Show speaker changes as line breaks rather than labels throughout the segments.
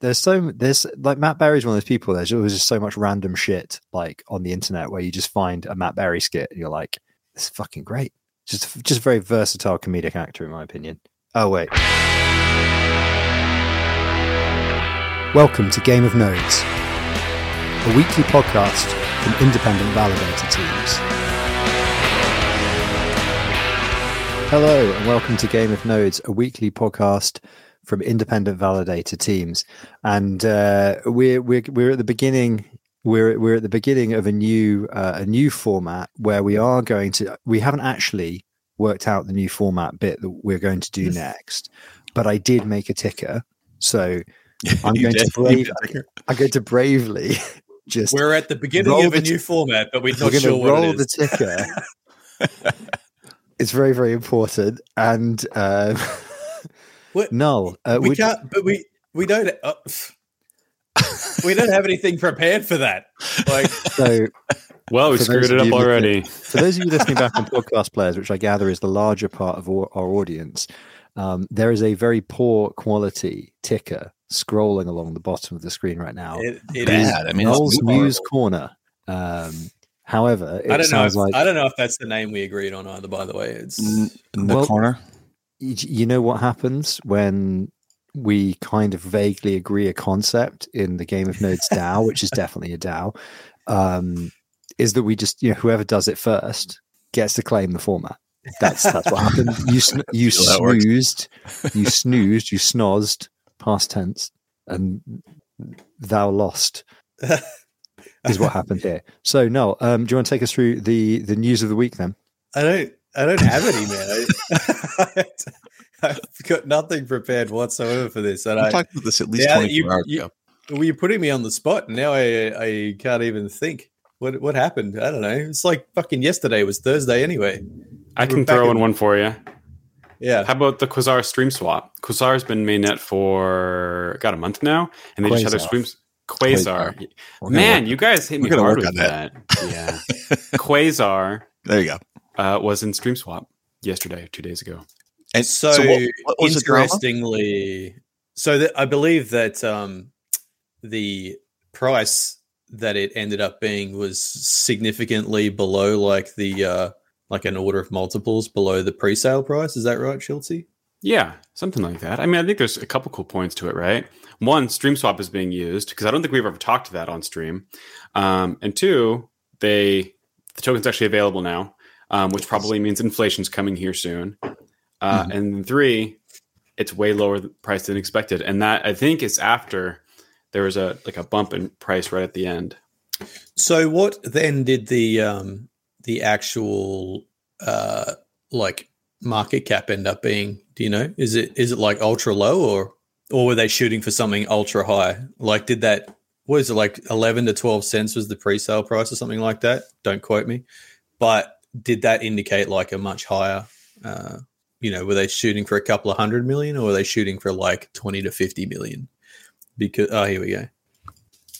There's so there's like Matt Berry's one of those people. There's always just so much random shit like on the internet where you just find a Matt Berry skit and you're like, this is fucking great. Just just a very versatile comedic actor in my opinion. Oh wait. Welcome to Game of Nodes, a weekly podcast from independent validator teams. Hello, and welcome to Game of Nodes, a weekly podcast from independent validator teams. And uh, we're we're we're at the beginning. We're we're at the beginning of a new uh, a new format where we are going to. We haven't actually worked out the new format bit that we're going to do next, but I did make a ticker, so I'm going to brave, I'm going to bravely just
We're at the beginning of a
t-
new format, but we're
we're
not
going
sure
roll the ticker. it's very very important, and um,
What-
Null, uh,
we
would-
can't, but we we don't. Uh, we don't have anything prepared for that. Like,
so
Well, we
For
screwed it up already.
For those of you listening back on podcast players, which I gather is the larger part of our, our audience, um, there is a very poor quality ticker scrolling along the bottom of the screen right now.
it, it
Bad. I mean, it's
Noel's. News Corner. Um, however, it
I don't know.
sounds
If,
like
I don't know if that's the name we agreed on either. By the way, it's
in in the
Well-
corner.
You know what happens when we kind of vaguely agree a concept in the Game of Nodes DAO, which is definitely a DAO, um, is that we just you know whoever does it first gets to claim the format. That's that's what happened. You sn- you snoozed, you snoozed, you snozzed, past tense, and thou lost is what happened here. So no, um, do you want to take us through the the news of the week then?
I don't. I don't have any, man. I, I've got nothing prepared whatsoever for this, and I.
talked about this at least
Yeah,
24
you-
hours
you-
ago.
Well, you're putting me on the spot, and now I I can't even think. What what happened? I don't know. It's like fucking yesterday was Thursday anyway.
I
We're
can throw
in-
in one for you.
Yeah.
How about the Quasar stream swap? Quasar's been mainnet for got a month now, and they just had their
Quasar.
streams. Quasar, man,
work-
you guys hit me hard with
on
that. Yeah, Quasar
There you go.
Uh, was in stream swap yesterday, two days ago.
And
so,
what, what was the drama?
interestingly, so that I believe that um, the price that it ended up being was significantly below, like the uh, like an order of multiples below the pre-sale price. Is that right, Schultzie?
Yeah, something like that. I mean, I think there's a couple cool points to it, right? One, stream swap is being used because I don't think we've ever talked to that on stream. Um, and two, they the token's actually available now, um, which probably means inflation's coming here soon. Uh,
Mhm.
And three, it's way lower price than expected, and that I think is after there was a like a bump in price right at the end.
So, what then did the um, the actual uh, like market cap end up being? Do you know? Is it is it like ultra low or or were they shooting for something ultra high? Like, did that what is it like eleven to twelve cents was the pre-sale price or something like that? Don't quote me, but did that indicate like a much higher? Uh, you know, were they shooting for a couple of hundred million or were they shooting for like twenty to fifty million? Because oh, here we go.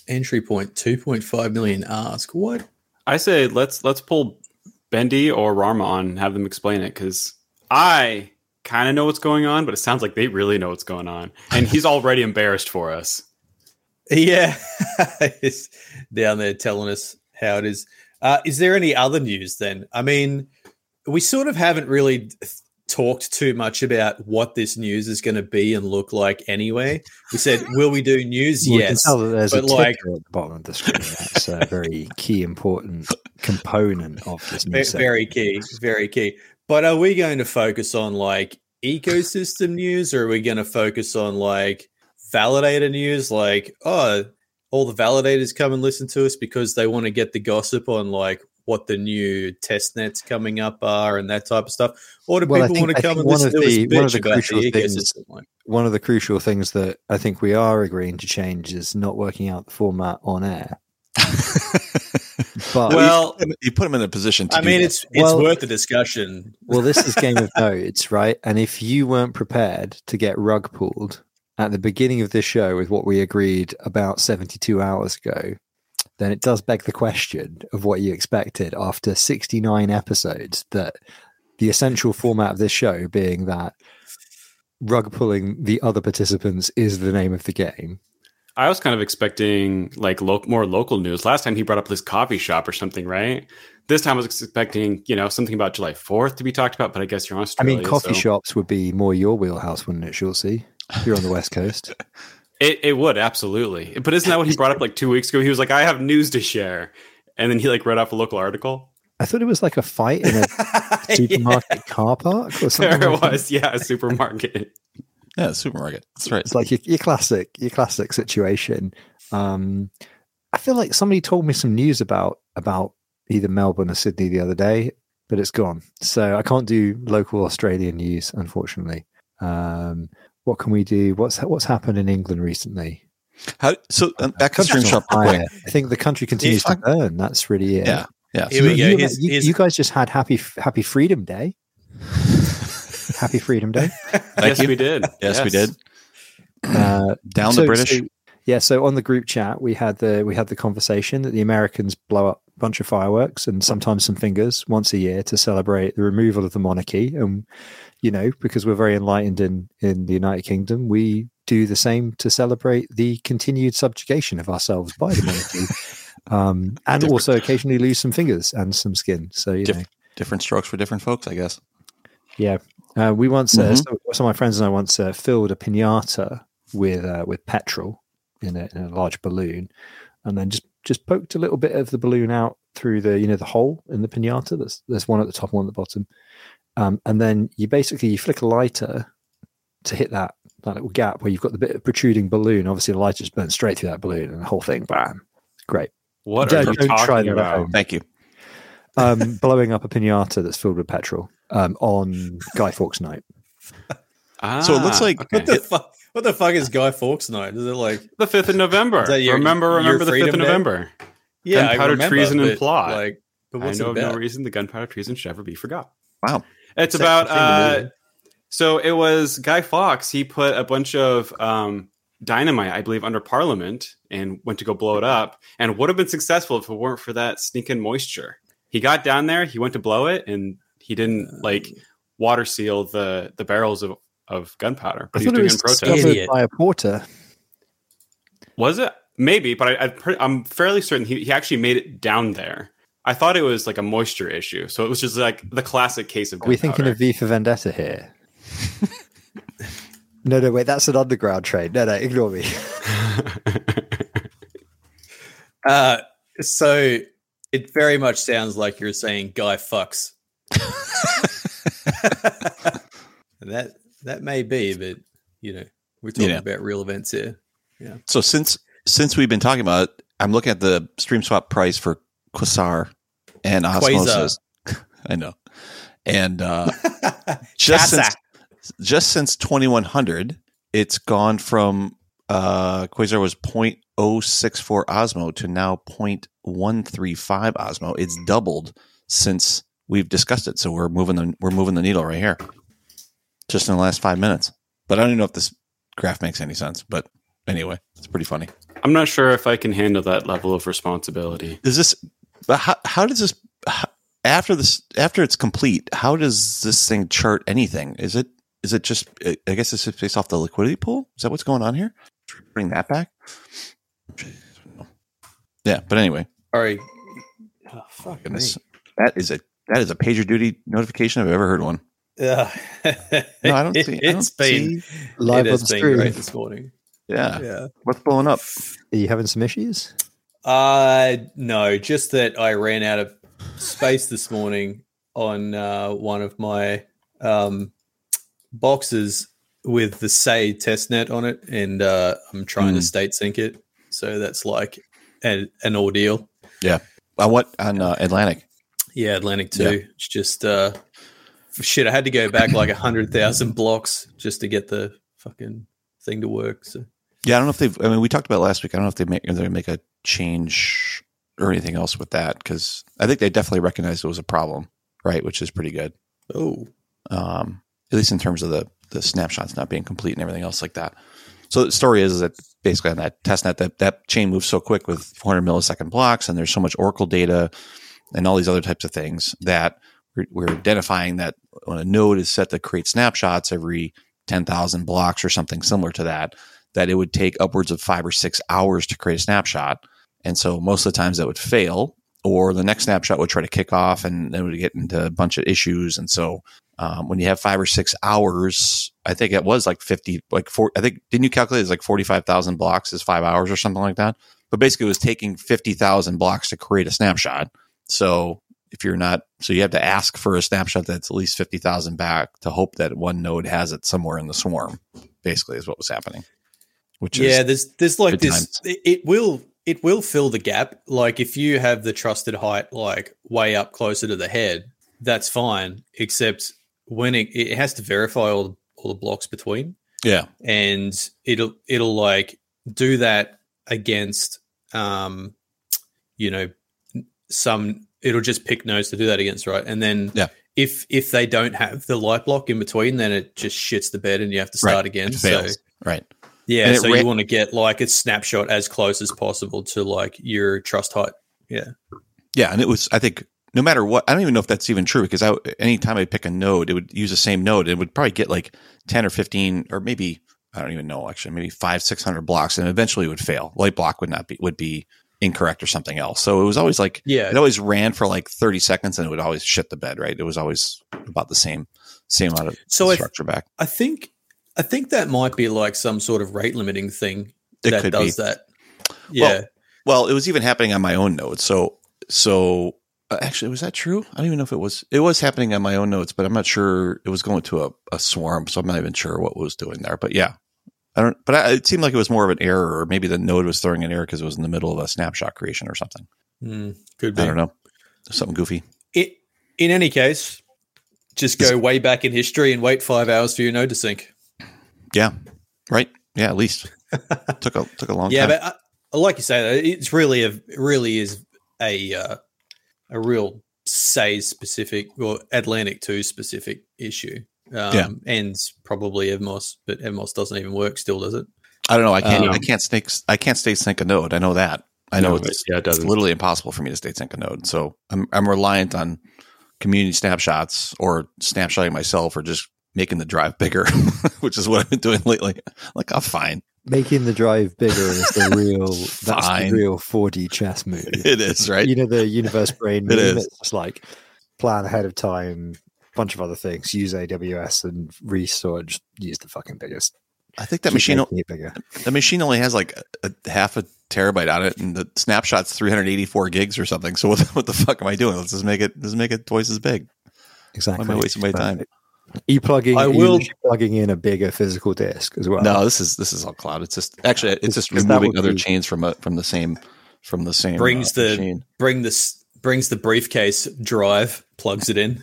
Entry point two point five million. Ask what?
I say let's let's pull Bendy or Rama on and have them explain it because I kind of know what's going on, but it sounds like they really know what's going on, and he's already embarrassed for us.
Yeah, it's down there telling us how it is. Uh, is there any other news then? I mean, we sort of haven't really th- talked too much about what this news is going to be and look like anyway. We said, will we do news?
Well,
yes.
tell that there's a
like-
ticker at the bottom of the screen. That's a very key, important component of this new
Ve-
segment.
very key, very key. But are we going to focus on like ecosystem news or are we going to focus on like validator news? Like, oh, all the validators come and listen to us because they want to get the gossip on like what the new test nets coming up are and that type of stuff. Or do
Well,
people
think-
want to come and
one
listen
of
to us
the- one of the crucial
the
things- One of the crucial things that I think we are agreeing to change is not working out the format on air. But
Well,
you put them in a position to
I
do
mean,
that.
it's it's
Well-
worth the discussion.
well, this is Game of Nodes, right? And if you weren't prepared to get rug pulled at the beginning of this show with what we agreed about 72 hours ago, then it does beg the question of what you expected after 69 episodes that the essential format of this show being that rug pulling the other participants is the name of the game
I was kind of expecting like lo- more local news. Last time he brought up this coffee shop or something, right? This time I was expecting, you know, something about July 4th to be talked about, but I guess you're on Australia, I
mean, coffee
so-
shops would be more your wheelhouse, wouldn't it, Schultzie? You're on the West Coast.
It, it would, absolutely. But isn't that what he brought up like two weeks ago? He was like, I have news to share. And then he like read off a local article.
I thought it was like a fight in a supermarket car park or something.
There
like
it
that.
was. Yeah, a supermarket.
Yeah, supermarket. That's right.
It's like your, your classic, your classic situation. Um, I feel like somebody told me some news about about either Melbourne or Sydney the other day, but it's gone. So I can't do local Australian news, unfortunately. Um, what can we do? What's what's happened in England recently?
How, so um, back to Stream
Country's
Shop
on
real quick.
fire. I think the country continues to
fine.
burn. That's really it.
Yeah. Yeah.
Here we
you,
go.
You,
Here's-
you-
here's-
you guys just had happy Happy Freedom Day. happy Freedom Day.
yes,
you.
we did.
Yes, we did.
Uh,
Down
so-
the British.
so- yeah, so on the group chat, we had the we had the conversation that the Americans blow up a bunch of fireworks and sometimes some fingers once a year to celebrate the removal of the monarchy. And you know, because we're very enlightened in in the United Kingdom, we do the same to celebrate the continued subjugation of ourselves by the monarchy. Um, and
Different.
also occasionally lose some fingers and some skin. So you
Diff-
know,
different strokes for different folks, I guess.
yeah, uh, we once uh,
Mhm.
some, some of my friends and I once uh, filled a pinata with uh, with petrol in a, in a large balloon, and then just just poked a little bit of the balloon out through the you know the hole in the pinata. There's there's one at the top, one at the bottom, um, and then you basically you flick a lighter to hit that that little gap where you've got the bit of protruding balloon. Obviously, the lighter just burns straight through that balloon, and the whole thing, bam, great.
What
Don't-
are you
don't try
talking
that at
about?
Thank you.
Um, blowing up a pinata that's filled with petrol um, on Guy Fawkes night.
Ah,
So it looks like-
okay.
What the fuck? What the fuck is Guy Fawkes night? Is it like?
the 5th of November.
Is that your-
remember,
your
remember the 5th
Freedom
of
Day?
November.
Yeah, I
Gunpowder
remember,
treason and plot.
Like, but
I know
it
of no reason the gunpowder treason should ever be forgot.
Wow.
It's
Same-
about uh, so it was Guy Fawkes. He put a bunch of um, dynamite, I believe, under Parliament and went to go blow it up, and would have been successful if it weren't for that sneaking moisture. He got down there, he went to blow it, and he didn't like water seal the the barrels of, of gunpowder. But
I
he was
thought it
doing it
was
in protest.
discovered
Idiot.
by a porter.
Was it? Maybe, but I, I pre- I'm fairly certain he, he actually made it down there. I thought it was like a moisture issue, so it was just like the classic case of.
Are we thinking
gunpowder.
of V for Vendetta here? no, no, wait, that's an underground train. No, no, ignore me.
Uh, so it very much sounds like you're saying Guy fucks. That that may be, but you know, we're talking
Yeah.
about real events here. Yeah.
So since since we've been talking about it, I'm looking at the stream swap price for Quasar and Osmosis. I know. And uh, just since just since 2100, it's gone from uh, Quasar was 0.064 Osmo to now 0.135 Osmo. It's doubled since we've discussed it. So we're moving the we're moving the needle right here, just in the last five minutes. But I don't even know if this graph makes any sense. But anyway, it's pretty funny.
I'm not sure if I can handle that level of responsibility.
Is this? But how, how does this? After this, after it's complete, how does this thing chart anything? Is it? Is it just? I guess it's just based off the liquidity pool. Is that what's going on here? Bring that back. Yeah, but anyway,
All right. Oh, fuck
goodness, that is a that is a pager duty notification I've ever heard one.
Yeah.
No, I don't
It-
see. I don't
It's been
see-
Live
it
on
has been
stream.
great this morning.
Yeah.
Yeah.
what's blowing up?
Are you having some issues?
Uh no, just that I ran out of space this morning on uh, one of my um, boxes with the Sei testnet on it, and uh, I'm trying to
Mm.
state sync it. So that's like an, an ordeal.
On what on uh, Atlantic?
Yeah, Atlantic two.
Yeah.
It's just uh, shit. I had to go back like a hundred thousand blocks just to get the fucking thing to work. So
Yeah, I don't know if they've. I mean, we talked about last week. I don't know if they make if they make a change or anything else with that because I think they definitely recognized it was a problem, right? Which is pretty good.
oh,
um, at least in terms of the the snapshots not being complete and everything else like that. So the story is, that basically on that testnet that that chain moves so quick with 400 millisecond blocks, and there's so much Oracle data and all these other types of things that we're, we're identifying that when a node is set to create snapshots every 10,000 blocks or something similar to that, that it would take upwards of five or six hours to create a snapshot. And so most of the times that would fail, or the next snapshot would try to kick off and then would get into a bunch of issues. And so um, when you have five or six hours, I think it was like 50, like four, I think, didn't you calculate it's like 45,000 blocks is five hours or something like that? But basically, it was taking 50,000 blocks to create a snapshot. So if you're not, so you have to ask for a snapshot that's at least 50,000 back to hope that one node has it somewhere in the swarm, basically, is what was happening. Which
yeah,
is,
there's there's like this.
times.
It, will it will fill the gap. Like if you have the trusted height like way up closer to the head, that's fine. Except when it, it has to verify all the, all the blocks between,
yeah,
and it'll it'll like do that against um you know some it'll just pick nodes to do that against right and then
Yeah.
if if they don't have the light block in between then it just shits the bed and you have to start
Right.
again so
right.
Yeah so you want to get like a snapshot as close as possible to like your trust height yeah
Yeah, and it was. I think no matter what, I don't even know if that's even true because I, anytime I pick a node, it would use the same node. It would probably get like ten or fifteen, or maybe I don't even know actually, maybe five, six hundred blocks, and eventually it would fail. Light block would not be would be incorrect or something else. So it was always like
yeah
it always ran for like thirty seconds, and it would always shit the bed. Right? It was always about the same same amount of
so I,
structure back.
I think i think that might be like some sort of rate limiting thing
It
that does
be.
that yeah
Well, it was even happening on my own nodes. So, so uh, actually, was that true? I don't even know if it was. It was happening on my own nodes, but I'm not sure it was going to a, a swarm. So I'm not even sure what was doing there. But yeah, I don't. But I, it seemed like it was more of an error, or maybe the node was throwing an error because it was in the middle of a snapshot creation or something.
Hmm, could be
I don't know, something goofy.
It, in any case, just go way back in history and wait five hours for your node to sync.
Yeah, right. Yeah, at least took a took a long
Yeah,
time.
Yeah, but uh, like you say, it's really a it really is a uh, a real Sei specific or Atlantic two specific issue. Um,
Yeah.
and probably Evmos, but Evmos doesn't even work still, does it?
I don't know. I can't.
um,
I can't snake. I can't state sync a node. I know that. I know
No,
it's,
yeah, it
it's literally impossible for me to state sync a node. So I'm I'm reliant on community snapshots or snapshotting myself or just making the drive bigger, which is what I've been doing lately. Like, I'm fine.
Making the drive bigger is the real that's the real 4D chess move.
It is right.
You know the universe brain
It
move.
is.
It's just like plan ahead of time, bunch of other things. Use AWS and restore. Just use the fucking biggest.
I think that
Keep
machine the machine only has like a, a half a terabyte on it, and the snapshot's 384 gigs or something. So what the, what the fuck am I doing? Let's just make it let's make it twice as big.
Exactly.
Why am I wasting my time?
E plugging.
I
are you
will-
literally plugging in a bigger physical disk as well.
No, this is this is all cloud. It's just actually it's just removing other
be-
chains from a, from the same from the same
Brings
uh,
the-
machine.
Bring this brings the briefcase drive, plugs it in.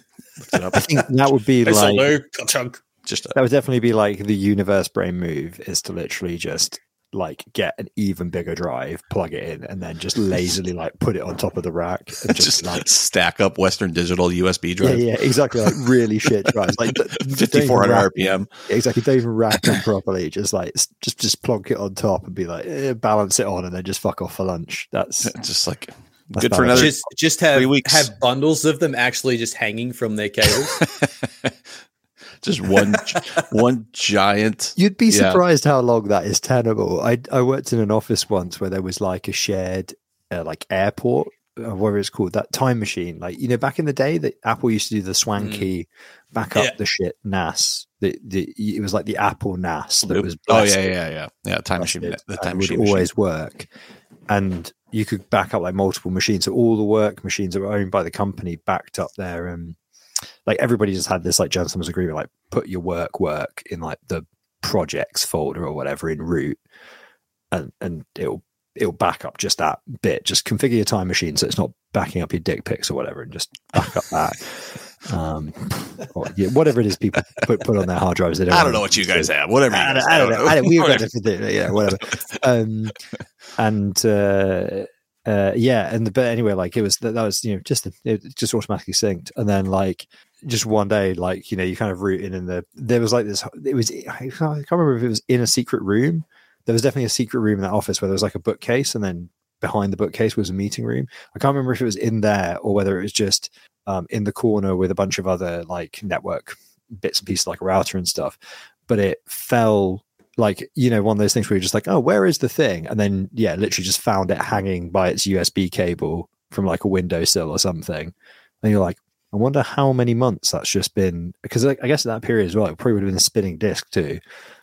I think that would be
Hey,
like
hello, ka-chunk.
just a,
that would definitely be like the universe brain move is to literally just like get an even bigger drive, plug it in, and then just lazily like put it on top of the rack and just,
just
like
stack up Western Digital USB
yeah,
drive.
yeah, exactly, like really shit drives, like d-
5400 RPM.
Exactly, don't even rack them properly. Just like just just plonk it on top and be like eh, balance it on, and then just fuck off for lunch. That's
Just like
That's
good for
a-
another.
Just just have
three weeks.
have bundles of them actually just hanging from their cables.
Just one one giant.
You'd be
Yeah.
surprised how long that is tenable. I I worked in an office once where there was like a shared uh, like airport, uh, whatever it's called, that time machine. Like you know, back in the day, that Apple used to do the swanky back up
Yeah.
the shit NAS. The, the it was like the Apple NAS that was
oh yeah, yeah, yeah, yeah. Time machine. The time
would
machine. machine.
always work, and you could back up like multiple machines. So all the work machines that were owned by the company backed up their um like everybody just had this like gentleman's agreement, like put your work work in like the projects folder or whatever in root, and and it'll it'll back up just that bit. Just configure your time machine so it's not backing up your dick pics or whatever, and just back up that. Um, or, yeah, whatever it is people put put on their hard drives. They
I don't know what you guys have. Whatever.
I don't, I don't know. I don't, we've got different. Yeah, whatever. Um, and uh, uh, yeah, and the, but anyway, like it was that, that was you know just it just automatically synced, and then like just one day, like you know, you kind of rooting in the there was like this. It was I can't, remember if it was in a secret room. There was definitely a secret room in that office where there was like a bookcase, and then behind the bookcase was a meeting room. I can't remember if it was in there or whether it was just um, in the corner with a bunch of other like network bits and pieces like a router and stuff. But it fell like you know one of those things where you're just like oh where is the thing and then yeah literally just found it hanging by its usb cable from like a windowsill or something and you're like i wonder how many months that's just been because like, i guess at that period as well it probably would have been a spinning disc too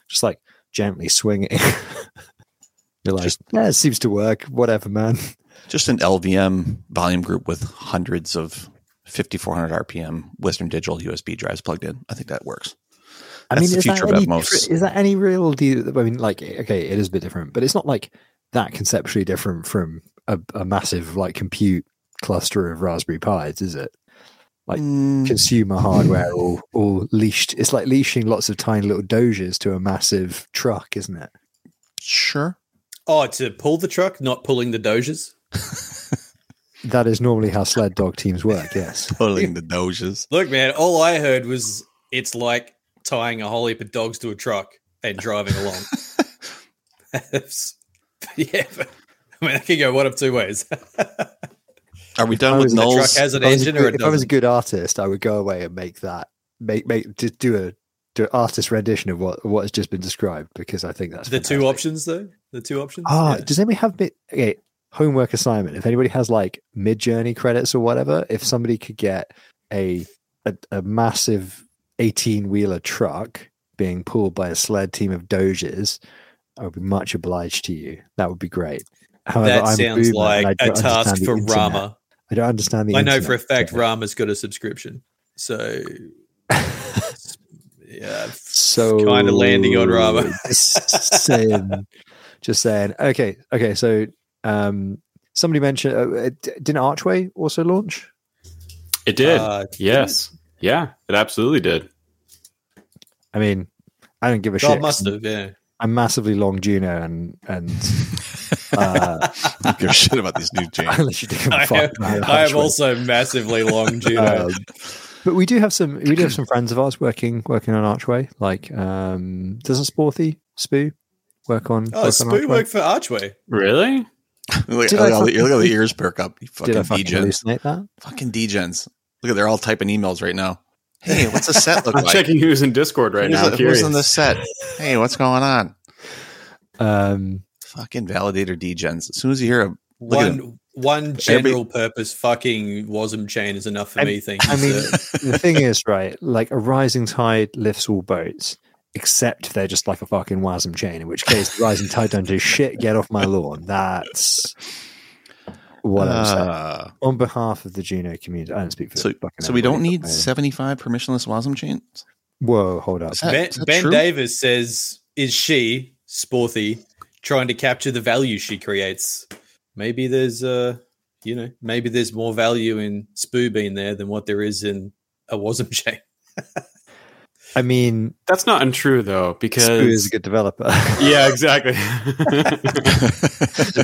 just like gently swinging you're like
Just-
yeah it seems to work whatever man
Just an LVM volume group with hundreds of 5400 RPM Western Digital USB drives plugged in. I think that works.
I mean,
the
is
future
that, any, is that any real deal? I mean, like, okay, it is a bit different, but it's not like that conceptually different from a, a massive like compute cluster of Raspberry Pis, is it? Like,
Mm,
Consumer hardware, all all leashed. It's like leashing lots of tiny little doges to a massive truck, isn't it?
sure.
Oh, to pull the truck, not pulling the doges.
That is normally how sled dog teams work. Yes.
Pulling the doges.
Look, man, all I heard was it's like tying a whole heap of dogs to a truck and driving along. It's- yeah, but, I mean, that could go one of two ways.
Are we
If I
done with
was- the
truck
Knowles?
has an
If I was a
engine or
good-
it
if I was a good artist, I would go away and make that make make just do a do an artist rendition of what what has just been described because I think that's
the two options, though. The two options.
Ah,
Yeah.
does anybody have bit okay, homework assignment? If anybody has like Midjourney credits or whatever, if somebody could get a a, a massive eighteen wheeler truck being pulled by a sled team of doges, I would be much obliged to you. That would be great. However,
that
I'm a
sounds
boomer
like a task for
internet.
Rama.
I don't understand the.
I know for a fact
so-
Rama's got a subscription. So, yeah,
so
kinda landing on Rama.
just saying, just saying. Okay, okay. So, um, somebody mentioned uh, uh, didn't Archway also launch?
It did.
Uh,
yes. Yeah, it absolutely did.
I mean, I don't give a
God
shit. 'cause
must have, yeah.
I'm massively long Juno, and and uh,
I don't give a shit about these new chains.
unless you give
I
a fuck
am,
about
I am
Archway.
also massively long Juno.
Um, but we do have some. We do have some friends of ours working working on Archway. Like, um, doesn't Sporthy Spoo work on?
oh,
work on
Spoo worked for Archway.
Really?
look,
Did
at, the,
fucking-
look at the ears perk up. You fucking
Did I fucking
degens.
hallucinate that?
Fucking degens. Look at they're all typing emails right now. Hey, what's the set look
I'm
like?
checking who's in Discord right
who's,
now. I'm
who's
curious.
in the set? Hey, what's going on?
Um,
Fucking validator degens. As soon as you hear a Look at
One one general purpose fucking wasm chain is enough for
I-
me. Thank you.
I mean, the thing is, right? Like a rising tide lifts all boats, except if they're just like a fucking wasm chain. In which case, the rising tide don't do shit. Get off my lawn. That's what I'm saying.
Uh,
On behalf of the Juno community, I don't speak for.
so,
fucking
so we don't need 75 permissionless WASM chains?
Whoa, hold up.
Is that-
ben,
is that
ben
true?
Davis says, "Is she Sporthy trying to capture the value she creates? Maybe there's uh, you know, maybe there's more value in Spoo being there than what there is in a wasm chain.
I mean,
That's not untrue though, because
Spoo is a good developer.
yeah, exactly.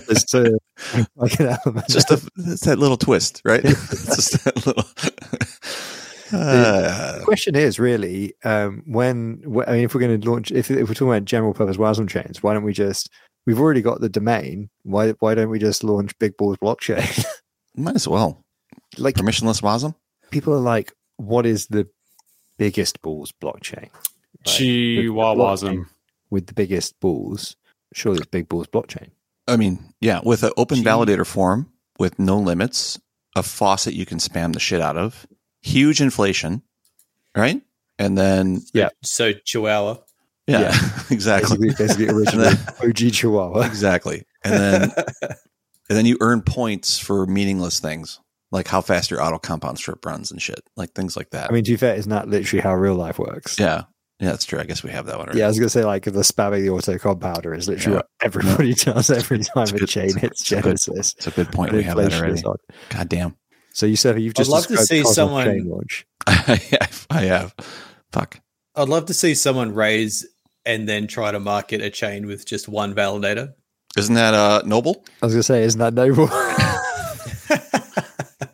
There's uh, like an element.
It's just a, it's that little twist, right? it's just that little. Uh,
The question is really um, when wh- I mean, if we're going to launch, if, if we're talking about general purpose WASM chains, why don't we just? We've already got the domain. Why why don't we just launch Big Balls blockchain?
might as well.
like
Permissionless WASM?
people are like, what is the biggest balls blockchain?
Chihuahuasm.
with the biggest balls. Surely it's Big Balls blockchain.
I mean, yeah, with an open
Gee.
validator form with no limits, a faucet you can spam the shit out of, huge inflation, right? And then,
Yeah.
So Chihuahua.
Yeah, exactly.
Basically, basically original OG Chihuahua.
Exactly. And then, and then you earn points for meaningless things like how fast your auto compound strip runs and shit, like things like that.
I mean, to be fair, isn't literally how real life works?
yeah, yeah, that's true. I guess we have that one. Already.
Yeah, I was gonna say like the spamming the auto compounder is literally
Yeah.
what everybody does every time
It's
a
good-
chain hits
it's a good-
Genesis.
it's a good point. We have that already. God damn.
So you said you've just
I'd love to see someone-
chain launch.
I have. I have. Fuck.
I'd love to see someone raise and then try to market a chain with just one validator.
Isn't that uh, noble?
I was gonna say, isn't that noble?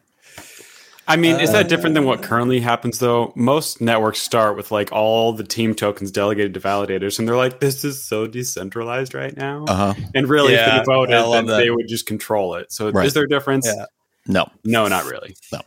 I mean, is that different than what
Uh,
currently happens though? Most networks start with like all the team tokens delegated to validators, and they're like, "This is so decentralized right now."
Uh huh.
and really,
Yeah,
if they voted,
I
then
that.
they would just control it. So,
Right.
is there a difference?
Yeah.
No,
No, not really.
No,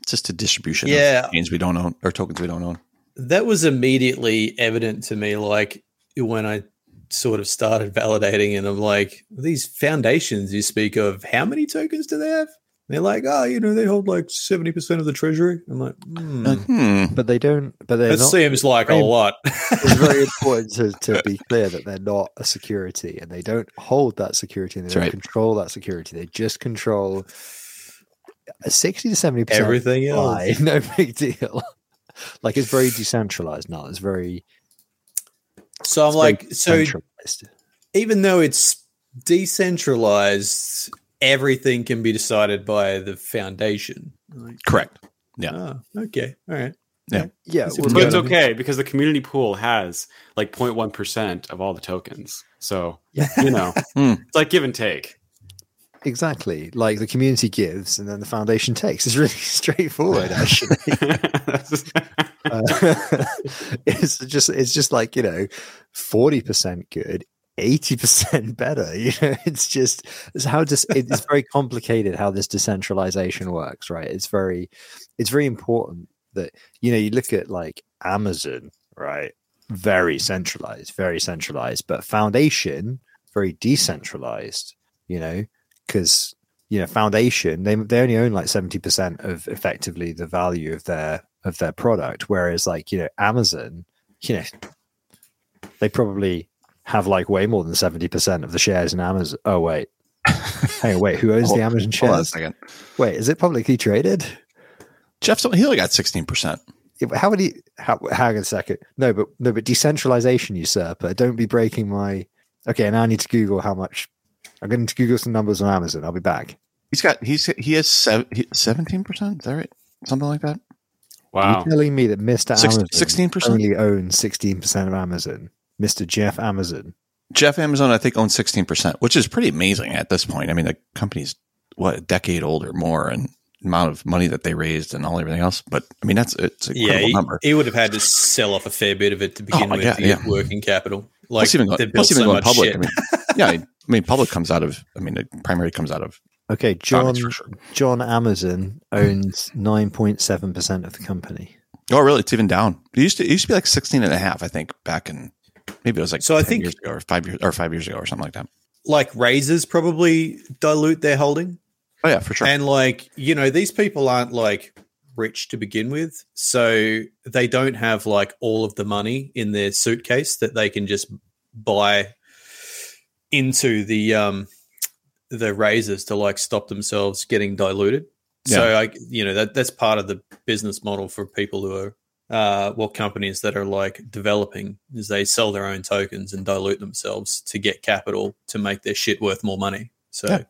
it's just a distribution.
Yeah.
of chains we don't own or tokens we don't own.
That was immediately evident to me like when i sort of started validating, and I'm like, these foundations you speak of, how many tokens do they have? they're like, oh, you know, they hold like seventy percent of the treasury. I'm like, hmm.
Like, hmm.
But they don't. But they're
that
not.
seems like a lot.
It's very important to, to be clear that they're not a security and they don't hold that security and they
That's
don't
right.
control that security. They just control sixty to seventy percent.
Everything else.
No big deal. Like it's very decentralized now. It's very.
So I'm like, so even though it's decentralized, everything can be decided by the foundation. Like,
Correct. Yeah.
oh, okay, all right.
yeah.
Yeah.
well,
But it's okay because the community pool has like 0.1% of all the tokens. So,
Yeah.
you know,
Hmm.
it's like give and take.
Exactly. Like the community gives and then the foundation takes. It's really straightforward, actually. Uh, it's just it's just like you know 40% good 80% better you know it's just it's how just it's very complicated how this decentralization works right it's very it's very important that you know you look at like amazon right very centralized very centralized but foundation very decentralized you know because you know foundation they they only own like 70% of effectively the value of their of their product whereas like you know amazon you know they probably have like way more than 70% of the shares in amazon oh wait on wait who owns the
Hold-
amazon
Hold on a
shares
second.
wait is it publicly traded
Jeff, he only got 16%.
Yeah, but how would he how, hang on a second no but no but decentralization usurper don't be breaking my okay now i need to google how much i'm going to google some numbers on amazon i'll be back
He's got, he's, he has 17%. Is that right? Something like that?
wow.
You're telling me that Mr.
Six-
Amazon
16%?
only owns 16% of Amazon. Mr. Jeff Amazon.
Jeff Amazon, I think, owns 16%, which is pretty amazing at this point. I mean, the company's, what, a decade old or more and amount of money that they raised and all everything else. But, I mean, that's, it's a
Yeah,
incredible
he,
number.
he would have had to sell off a fair bit of it to oh, begin
Oh,
with
yeah,
to
yeah.
working capital. Like
plus even, go,
they've
plus even
so
going public.
shit.
I mean, yeah, I mean, public comes out of, I mean, it primarily comes out of
Okay, John
sure.
John Amazon owns 9.7% of the company.
Oh, really? It's even down. It used to, it used to be like 16 and a half, I think, back in, maybe it was like
So I think-
years ago or five years, or five years ago or something like that.
like raises probably dilute their holding.
Oh, yeah, for sure.
And like, you know, these people aren't like rich to begin with. So they don't have like all of the money in their suitcase that they can just buy into the um the raises to like stop themselves getting diluted. So I you know that that's part of the business model for people who are uh well companies that are like developing is they sell their own tokens and dilute themselves to get capital to make their shit worth more money. So
Yeah.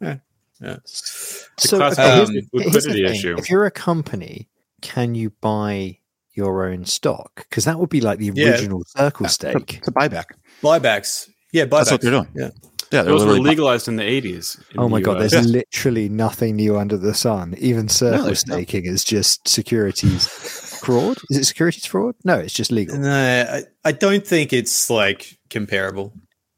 yeah. Yeah.
So
classic
okay, here's
um,
the-
liquidity issue.
If you're a company, can you buy your own stock? Because that would be like the
Yeah.
original circle
Yeah,
stake.
It's a buyback.
Buybacks. Yeah, buybacks.
That's what they're doing.
Yeah.
Yeah, they're
Those were
literally
legalized in the 80s. in
Oh
the
my god,
US.
there's literally nothing new under the sun. Even circle
there's not.
staking is just securities fraud. Is it securities fraud? No, it's just legal.
No, I, I don't think it's like comparable.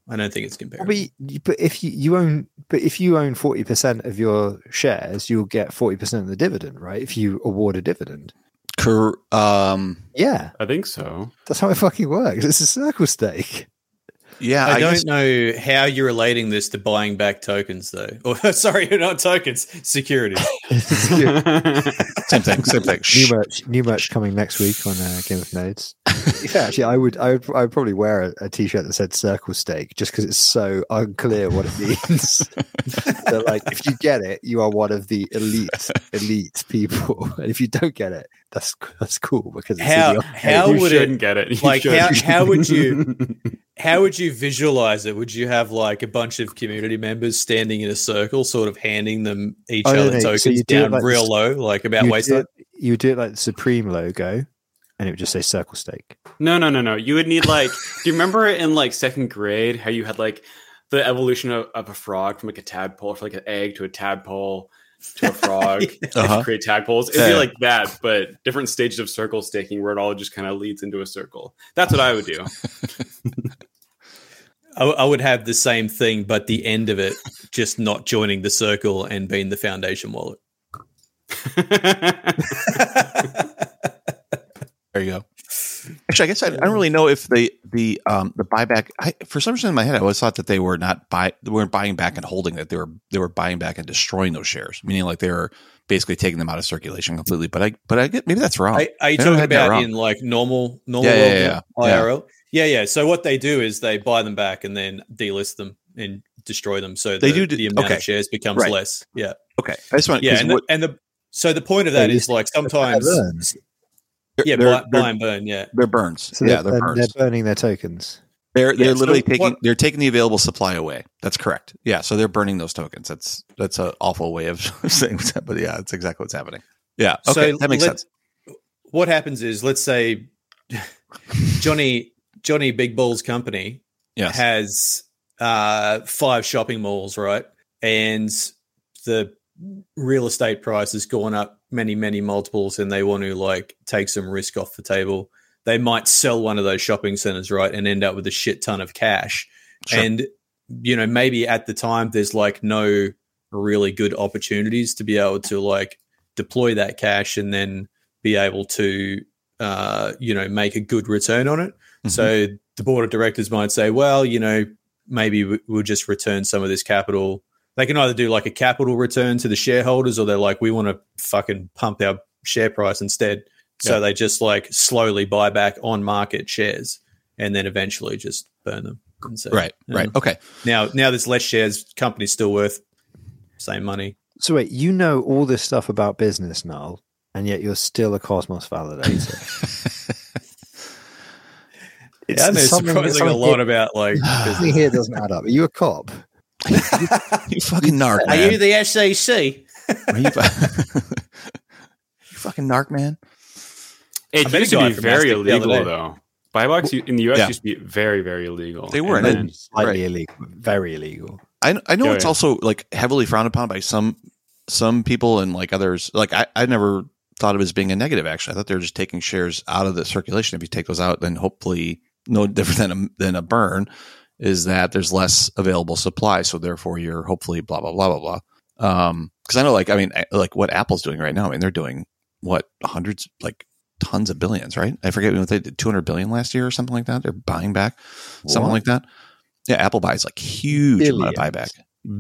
I don't think it's comparable.
but, but if you, you own, but if you own forty percent of your shares, you'll get forty percent of the dividend, right? If you award a dividend,
Cor- um,
yeah,
I think so.
that's how it fucking works. It's a circle stake.
Yeah,
I,
I,
don't
guess,
know how you're relating this to buying back tokens, though. Or sorry, not tokens, securities.
same thing, same thing.
new
Shh.
merch, new merch coming next week on uh, Game of Nodes. yeah, actually, I would, I would, I would probably wear a, a t-shirt that said "circle stake" just because it's so unclear what it means. so, like, if you get it, you are one of the elite, elite people, and if you don't get it, that's that's cool because it's
How how
you
would
shouldn't
it?
get it. You
like, how-
shouldn't.
how would you- How would you visualize it? Would you have like a bunch of community members standing in a circle, sort of handing them each
Oh,
other
no, so
tokens
you do
down
like
real
this-
low, like about
you
waist
do
height?
it, you do it like the Supreme logo, and it would just say "circle stake."
No, no, no, no. You would need like. do you remember in like second grade how you had like the evolution of, of a frog from like a tadpole, from like an egg to a tadpole to a frog
Uh-huh.
to create tadpoles? It'd be like that, but different stages of circle staking where it all just kind of leads into a circle. That's what I would do.
I, I would have the same thing, but the end of it just not joining the circle and being the foundation wallet.
There you go. Actually, I guess I, I don't really know if the the um the buyback. I, for some reason in my head, I always thought that they were not buy they weren't buying back and holding that they were they were buying back and destroying those shares, meaning like they were basically taking them out of circulation completely. But I but I get maybe that's wrong.
Are, are you
I
talking about in like normal normal
Yeah, yeah, yeah, yeah.
IRL? Yeah, yeah. So what they do is they buy them back and then delist them and destroy them. So
They
the,
do do-
the amount
okay.
of shares becomes
Right.
less. Yeah,
okay, I just want
yeah. And the, and the so the point of that is like sometimes
burns.
yeah,
they're,
buy,
they're,
buy and burn. Yeah,
they're burns.
So
yeah,
they're,
they're
they're,
burns.
they're burning their tokens.
They're they're
Yeah, so
literally taking
what-
they're taking the available supply away. That's correct. Yeah, so they're burning those tokens. That's that's an awful way of saying what's happening. But yeah, that's exactly what's happening. Yeah, okay,
So
that makes
let's-
sense.
What happens is, let's say Johnny Johnny Big Balls Company
Yes,
has uh, five shopping malls, right? And the real estate price has gone up many, many multiples, and they want to like take some risk off the table. They might sell one of those shopping centers, right, and end up with a shit ton of cash.
Sure.
And you know, maybe at the time there's like no really good opportunities to be able to like deploy that cash and then be able to uh, you know make a good return on it.
Mhm.
So the board of directors might say, well, you know, maybe we- we'll just return some of this capital. They can either do like a capital return to the shareholders, or they're like, we want to fucking pump our share price instead. So
Yeah.
they just like slowly buy back on market shares and then eventually just burn them. And so,
right,
yeah.
right. Okay,
Now, now there's less shares. Company's still worth same money.
So wait, you know all this stuff about business, Null, and yet you're still a Cosmos validator.
Yeah, I know
something-
surprising a
something
lot
here-
about like.
Something here doesn't add up. Are you a cop?
you fucking narc,
Are you the SEC?
Are you, fu- you fucking narc, man.
It
met
used to be very
Mastic the other
illegal
day.
though. Buybacks in the US
Yeah.
used to be very, very illegal.
They were,
And
and
then-
Slightly illegal, very illegal.
I I know
Yeah,
it's
yeah.
also like heavily frowned upon by some some people and like others. Like I, I never thought of it as being a negative. Actually, I thought they were just taking shares out of the circulation. If you take those out, then hopefully no different than a than a burn is that there's less available supply. So therefore, you're hopefully blah blah blah blah blah. Um, because I know like I mean like what Apple's doing right now. I mean they're doing what hundreds like tons of billions, right? I forget what they did, 200 billion last year or something like that. They're buying back something like that. Yeah, Apple buys like huge amount of buyback,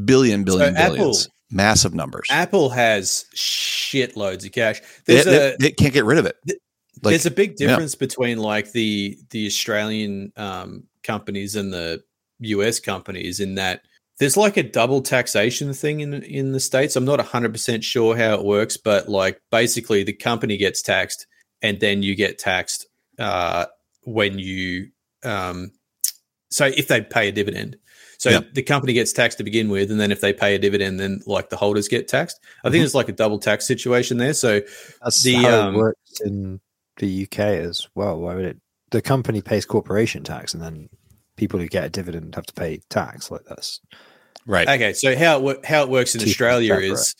billion, billion,
So Apple-
billions, massive numbers.
Apple has shitloads of cash.
They,
There's
they-
a
they can't get rid of it.
th-
Like,
there's a big
yeah.
difference between like the the Australian um, companies and the US companies in that there's like a double taxation thing in in the states. I'm not 100% sure how it works, but like basically the company gets taxed and then you get taxed uh, when you um, so if they pay a dividend. So
Yeah.
the company gets taxed to begin with, and then if they pay a dividend, then like the holders get taxed. I think
Mhm.
it's like a double tax situation there. So
That's
The,
how
um,
it works in the UK as well. Why would it? The company pays corporation tax, and then people who get a dividend have to pay tax. Like that's
right.
Okay, so how it how it works in
Keep
Australia
separate.
is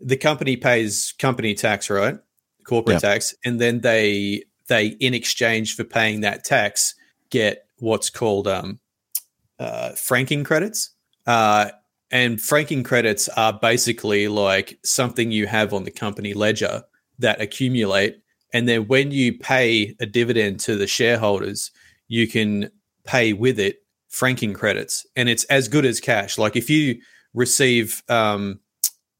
the company pays company tax, right? Corporate
Yeah.
tax, and then they they in exchange for paying that tax get what's called um, uh, franking credits. Uh, and franking credits are basically like something you have on the company ledger that accumulate, and then when you pay a dividend to the shareholders, you can pay with it franking credits, and it's as good as cash. Like if you receive um,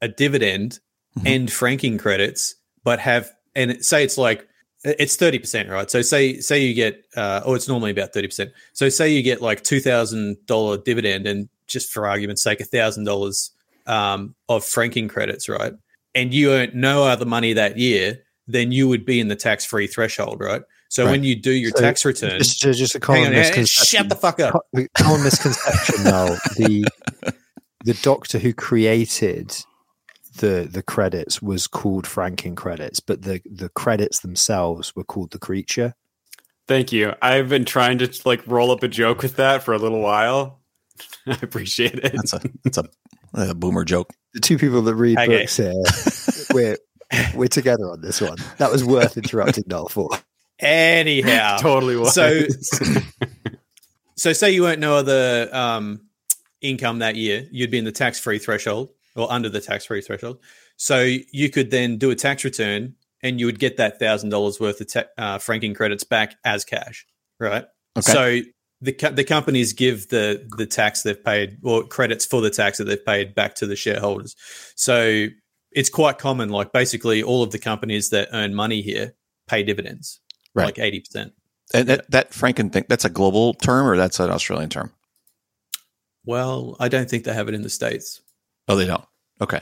a dividend
Mhm.
and franking credits, but have and say it's like it's thirty percent, right? So say say you get, uh, oh, it's normally about thirty percent. So say you get like two thousand dollar dividend, and just for argument's sake, a thousand dollars um, of franking credits, right? And you earn no other money that year, then you would be in the tax free threshold, right? So
Right.
when you do your
So
tax return,
just, just, just a common
eh,
misconception.
shut the fuck up.
common misconception now the the doctor who created the the credits was called franking credits but the the credits themselves were called the creature
Thank you. I've been trying to like roll up a joke with that for a little while. I appreciate it.
That's a that's a, a boomer joke.
the two people that read
Okay.
books here we're we're together on this one that was worth interrupting Null for
Anyhow,
totally was.
So- So say you earned no other um, income that year, you'd be in the tax free threshold or under the tax free threshold. So you could then do a tax return and you would get that thousand dollars worth of ta- uh, franking credits back as cash, right?
Okay.
So the co- the companies give the the tax they've paid or credits for the tax that they've paid back to the shareholders. So it's quite common. Like basically, all of the companies that earn money here pay dividends,
Right.
like eighty percent.
and that, that franking thing, that's a global term or that's an Australian term?
Well, I don't think they have it in the states.
Oh, they don't. Okay.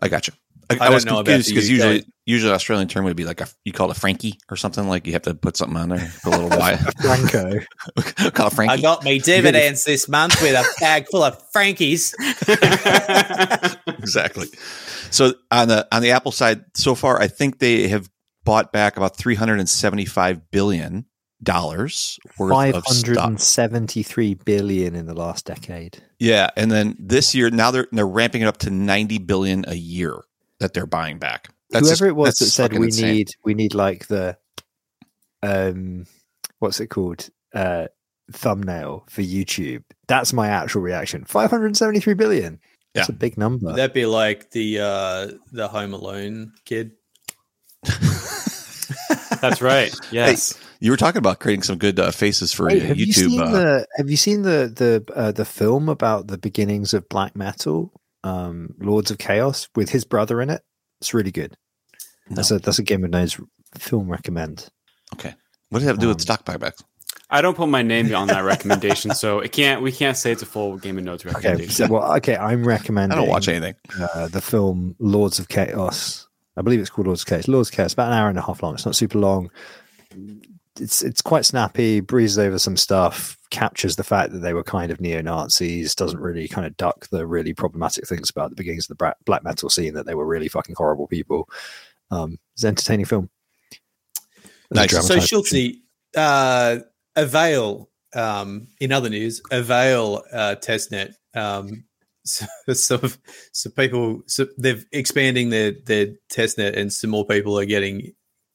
I got you. I,
I
I was
don't
confused because
UK.
usually, usually Australian term would be like a you call it a Frankie or something like you have to put something on there, put a little Y.
Franco.
call it Frankie.
I got me dividends this month with a bag full of Frankies.
exactly. So on the on the Apple side, so far, I think they have bought back about three hundred and seventy five billion dollars worth
Five
of
hundred
stock.
and in the last decade.
Yeah, and then this year now they're they're ramping it up to ninety billion a year that they're buying back.
Whoever
just-
it was that said we
insane.
need we need like the um what's it called uh thumbnail for YouTube. That's my actual reaction. Five hundred seventy-three billion. That's
Yeah.
a big number.
That'd be like the uh, the Home Alone kid?
That's right. Yes.
You were talking about creating some good uh, faces for
Wait, have you
YouTube.
seen
uh,
the Have you seen the the uh, the film about the beginnings of black metal, um, Lords of Chaos, with his brother in it? It's really good. That's a that's a Game of Nodes film recommend.
okay, what does it have to do with
um,
stock buybacks?
I don't put my name on that recommendation, so it can't. We can't say it's a full Game of Nodes
Okay,
recommendation.
so, well, okay, I'm recommending.
I don't watch anything.
uh, the film Lords of Chaos. I believe it's called Lords of Chaos. Lords of Chaos, about an hour and a half long. It's not super long. It's it's quite snappy, breezes over some stuff, captures the fact that they were kind of neo Nazis, doesn't really kind of duck the really problematic things about the beginnings of the black metal scene that they were really fucking horrible people. Um, it's an entertaining film.
Nice.
So
Dramatized
Schultzie, uh, Avail. Um, in other news, Avail uh, testnet. Um, so, some of- so people so they're expanding their their testnet, and some more people are getting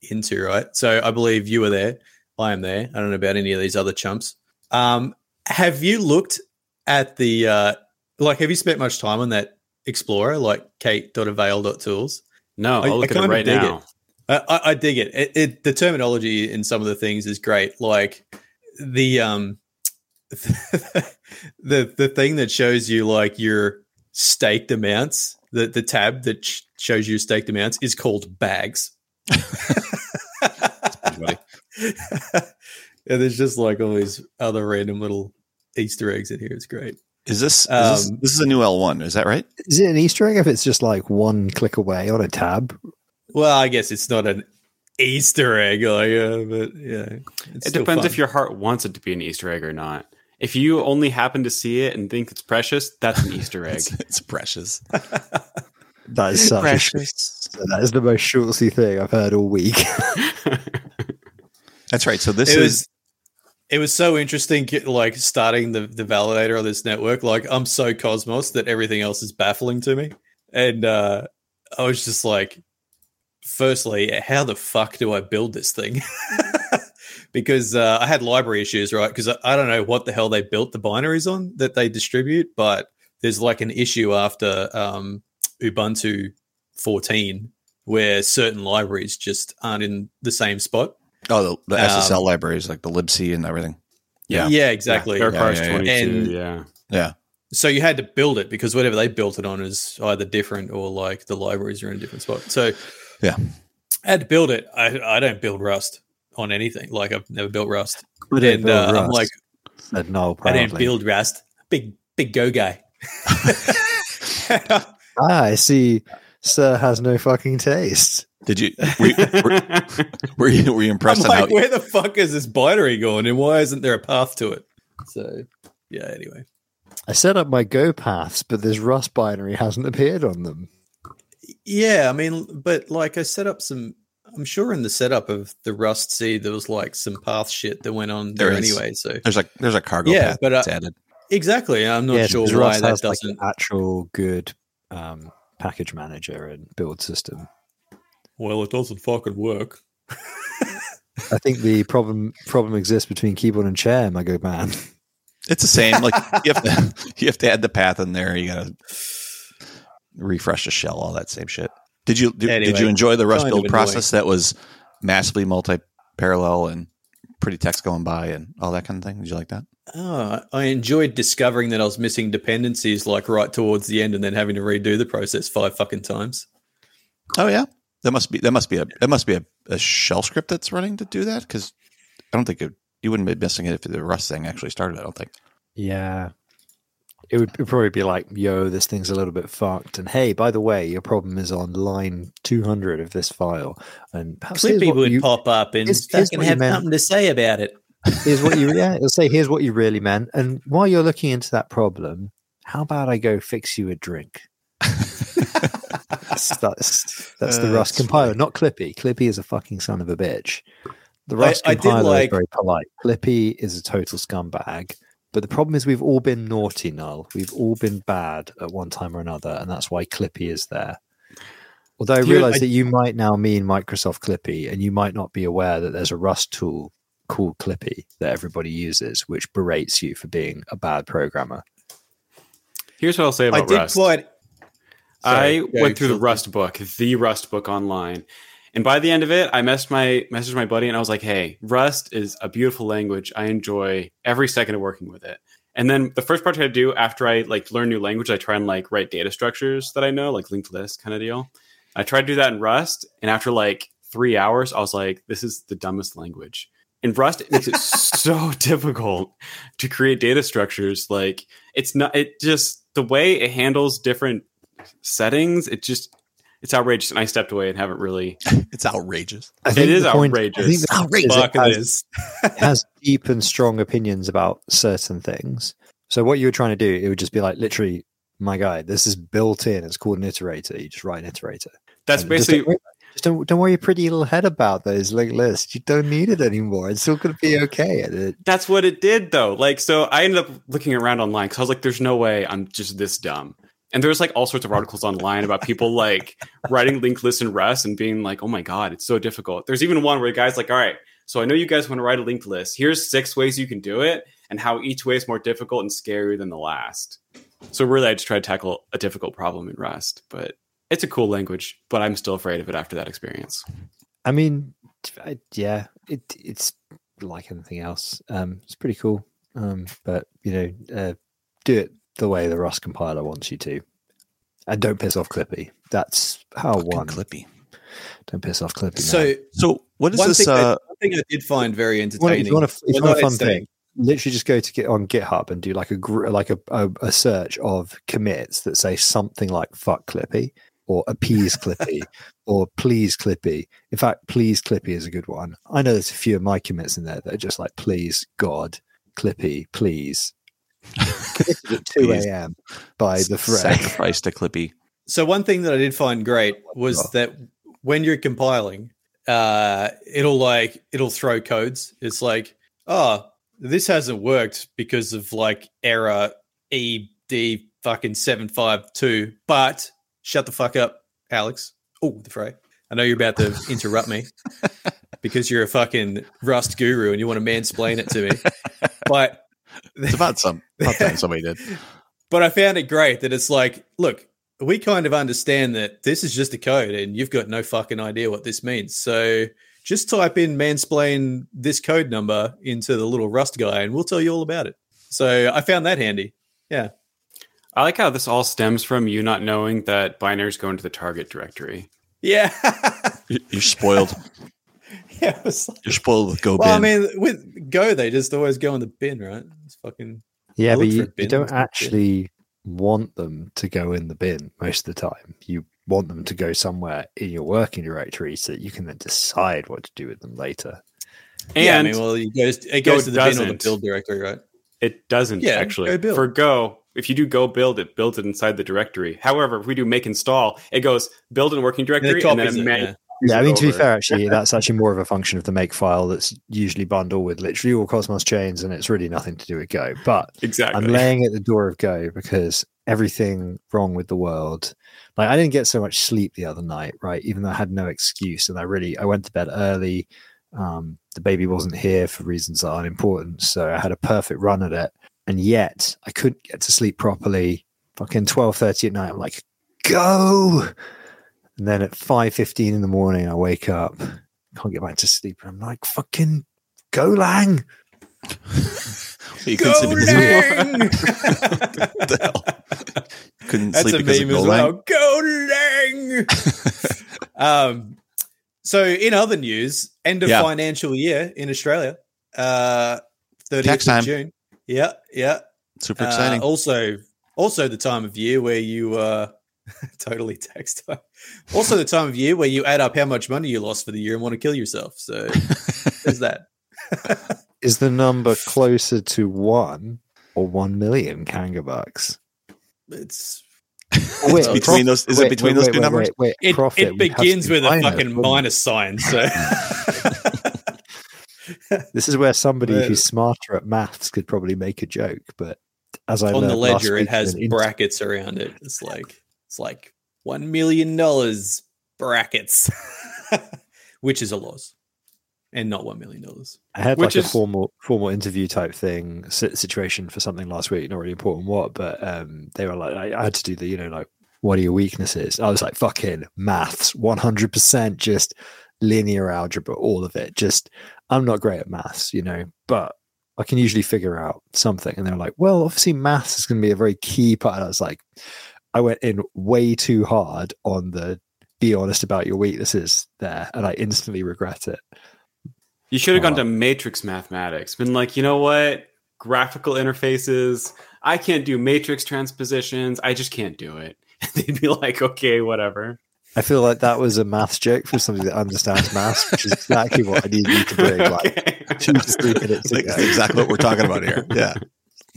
into right. So I believe you were there. I am there. I don't know about any of these other chumps. Um, have you looked at the uh, like? Have you spent much time on that Explorer, like kate.avail.tools?
no,
I-
I'll
I
look at it right
dig
now.
it. I, I, I dig it. It, it. The terminology in some of the things is great. Like the um, the the thing that shows you like your staked amounts. The the tab that sh- shows you staked amounts is called bags.
Everybody.
and there's just like all these other random little Easter eggs in here. It's great.
Is this, is this
Um,
this is a new L one? Is that right?
Is it an Easter egg if it's just like one click away on a tab?
Well, I guess it's not an Easter egg, like, uh, but yeah, it's
It depends
fun.
if your heart wants it to be an Easter egg or not. If you only happen to see it and think it's precious, that's an Easter egg.
It's, it's precious.
That is such a
precious.
that is the most Schultzie thing I've heard all week.
That's right. So this
it
is
was it was so interesting like starting the the validator on this network like i'm so cosmos that everything else is baffling to me. And uh i was just like firstly how the fuck do i build this thing? Because uh, i had library issues right? Because I, I don't know what the hell they built the binaries on that they distribute but there's like an issue after um ubuntu 14 where certain libraries just aren't in the same spot
oh the, the
Um,
SSL libraries like the libc and everything. Yeah.
yeah exactly
Bear
Yeah, yeah, yeah.
22,
And-
yeah.
Yeah.
so you had to build it because whatever they built it on is either different or like the libraries are in a different spot. So
Yeah.
I had to build it. I, I don't build Rust on anything. Like I've never built Rust.
I didn't
And
build
uh, I'm
Rust,
like,
said Noel
I didn't build Rust. Big big go guy.
Ah, I see. Sir has no fucking taste.
Did you were, you- were, were you were you
I'm
impressed on
like,
how
where the fuck is this binary going, and why isn't there a path to it? So yeah. Anyway,
I set up my Go paths, but this Rust binary hasn't appeared on them.
yeah. I mean, but like I set up some. I'm sure in the setup of the Rust seed there was like some path shit that went on there,
There is.
anyway. So
there's like there's a cargo
Yeah,
path
but, uh,
that's added.
Exactly. I'm not
yeah,
sure
because
why
Rust
that
has like
doesn't.
an actual good um, package manager and build system.
Well, it doesn't fucking work.
I think the problem problem exists between keyboard and chair, my good man.
It's the same. Like you have to you have to add the path in there. You gotta refresh the shell, all that same shit. Did you did,
Anyway,
did you enjoy the Rust
kind of
build process that was massively multi-parallel and pretty text going by and all that kind of thing? Did you like that?
Oh, I enjoyed discovering that I was missing dependencies like right towards the end and then having to redo the process five fucking times.
Oh yeah, that must be that must be a that must be a, a shell script that's running to do that because I don't think it, you wouldn't be missing it if the Rust thing actually started. I don't think.
Yeah. It would probably be like, yo, this thing's a little bit fucked. And hey, by the way, your problem is on line 200 of this file. And perhaps here's
Clippy would
you-
pop up and
here's- here's
fucking have
meant.
something to say about it.
here's what you yeah it'll say here's what you really meant and while you're looking into that problem how about i go fix you a drink that's that's, that's the
Uh,
rust
that's
compiler. Not clippy. Clippy is a fucking son of a bitch. The
I-
rust
I did
compiler
like-
is very polite. Clippy is a total scumbag. But the problem is we've all been naughty null. We've all been bad at one time or another and that's why clippy is there. Although i realize
I-
that you might now mean microsoft clippy and you might not be aware that there's a rust tool called Clippy that everybody uses, which berates you for being a bad programmer.
Here's what I'll say
I
about
did
Rust.
quite. Sorry,
I went through the Rust book, the Rust book online. And by the end of it, I messaged my messaged my buddy and I was like, "Hey, Rust is a beautiful language. I enjoy every second of working with it." And then the first part I do after I like learn new language, I try and like write data structures that I know, like linked list kind of deal. I tried to do that in Rust, and after like three hours, I was like, "This is the dumbest language." In Rust, it makes it so difficult to create data structures. Like it's not. It just the way it handles different settings. It just it's outrageous, and I stepped away and haven't really.
It's outrageous.
I
It is
the point- I
outrageous.
think the point is
Fuck
it has,
this.
it has deep and strong opinions about certain things. So what you were trying to do, it would just be like literally, my guy, this is built in. It's called an iterator. You just write an iterator.
That's
And just
basically
don't, just don't, don't worry your pretty little head about those linked lists. You don't need it anymore. It's still going to be okay. It-
that's what it did though. Like so, I ended up looking around online because I was like, "There's no way I'm just this dumb." And there's like all sorts of articles online about people like writing linked lists in Rust and being like, "Oh my god, it's so difficult." There's even one where the guy's like, "All right, so I know you guys want to write a linked list. Here's six ways you can do it, and how each way is more difficult and scarier than the last." So really, I just tried to tackle a difficult problem in Rust, but it's a cool language. But I'm still afraid of it after that experience.
I mean, I, yeah, it, it's like anything else. Um, it's pretty cool. Um, but you know, uh, do it the way the Rust compiler wants you to, and don't piss off Clippy. That's how
Fucking
one.
Clippy.
Don't piss off Clippy.
So
man.
So what is
one
this?
thing, I,
Uh,
one thing I did find very
If you want-
entertaining.
if you want a, if you want a fun
it's,
thing, literally just go to get on GitHub and do like a gr- like a, a, a search of commits that say something like "fuck Clippy" or "appease Clippy" or "please Clippy." In fact, "please Clippy" is a good one. I know there's a few of my commits in there that are just like "please God Clippy, please." Committed at
2
a.m. by the thread.
sacrifice to Clippy.
So one thing that I did find great was
Oh.
that when you're compiling, uh, it'll like it'll throw codes. It's like, oh, this hasn't worked because of like error ed fucking seven five two. But shut the fuck up, Alex. Oh, the Frey. I know you're about to interrupt me because you're a fucking Rust guru and you want to mansplain it to me. But
It's about some. About time somebody did.
but I found it great that it's like, look, we kind of understand that this is just a code and you've got no fucking idea what this means. So just type in mansplain this code number into the little Rust guy and we'll tell you all about it. So I found that handy. Yeah.
I like how this all stems from you not knowing that binaries go into the target directory.
Yeah.
You- You're spoiled.
Yeah. it was like-
You're spoiled with Go
well, I mean, with Go, they just always go in the bin, right? It's fucking.
Yeah, but you, you don't
it's bin.
actually want them to go in the bin most of the time. You want them to go somewhere in your working directory so that you can then decide what to do with them later.
And
yeah, I mean, well, it goes, it
Go
goes to the bin or the build directory, right?
It doesn't
Yeah,
actually.
go build.
For Go, if you do Go build, it builds it inside the directory. However, if we do make install, it goes build in working directory
it
and then it
it,
man-
yeah.
Yeah, I mean, to be fair, actually, that's actually more of a function of the make file that's usually bundled with literally all Cosmos chains, and it's really nothing to do with Go. But
exactly.
I'm laying at the door of Go because everything wrong with the world. Like I didn't get so much sleep the other night, right? Even though I had no excuse, and I really I went to bed early. Um, the baby wasn't here for reasons that aren't important, so I had a perfect run at it, and yet I couldn't get to sleep properly. Fucking twelve thirty at night, I'm like, go, And then at five fifteen in the morning, I wake up, can't get back to sleep, and I'm like, "Fucking go lang!"
You
Go
couldn't sleep because of-
Lang!
What the hell? Couldn't
That's
sleep
a
because of
meme as
Golang?
well. Go Lang! um, so, in other news, end of
Yeah.
financial year in Australia, uh, 30th
Tax
of
time.
June. Yeah, yeah.
Super
Uh,
exciting.
also, also the time of year where you uh, totally tax time. Also, the time of year where you add up how much money you lost for the year and want to kill yourself. So, there's that.
Is the number closer to one or one million Kanga bucks?
It's
Oh,
between those- is it between those two numbers?
Wait,
it,
profit
it begins with a fucking
it?
minus sign. So.
This is where somebody who's smarter at maths could probably make a joke, but as I
on the ledger, it has brackets around it. It's like it's like one million dollars brackets, which is a loss, and not one million dollars.
I had
Which
like
is-
a formal formal interview type thing situation for something last week. Not really important what, but um, they were like, I, I had to do the, you know, like, what are your weaknesses? I was like, fucking maths, one hundred percent, just linear algebra, all of it. Just, I'm not great at maths, you know, but I can usually figure out something. And they're like, well, obviously, maths is going to be a very key part. I was like, I went in way too hard on the be honest about your weaknesses there, and I instantly regret it.
You should have gone
Oh.
to matrix mathematics. Been like, you know what? Graphical interfaces. I can't do matrix transpositions. I just can't do it. They'd be like, okay, whatever.
I feel like that was a maths joke for somebody that understands maths, which is exactly what I need you to bring. Like
Okay.
two to three minutes
Like,
ago.
that's exactly what we're talking about here. Yeah.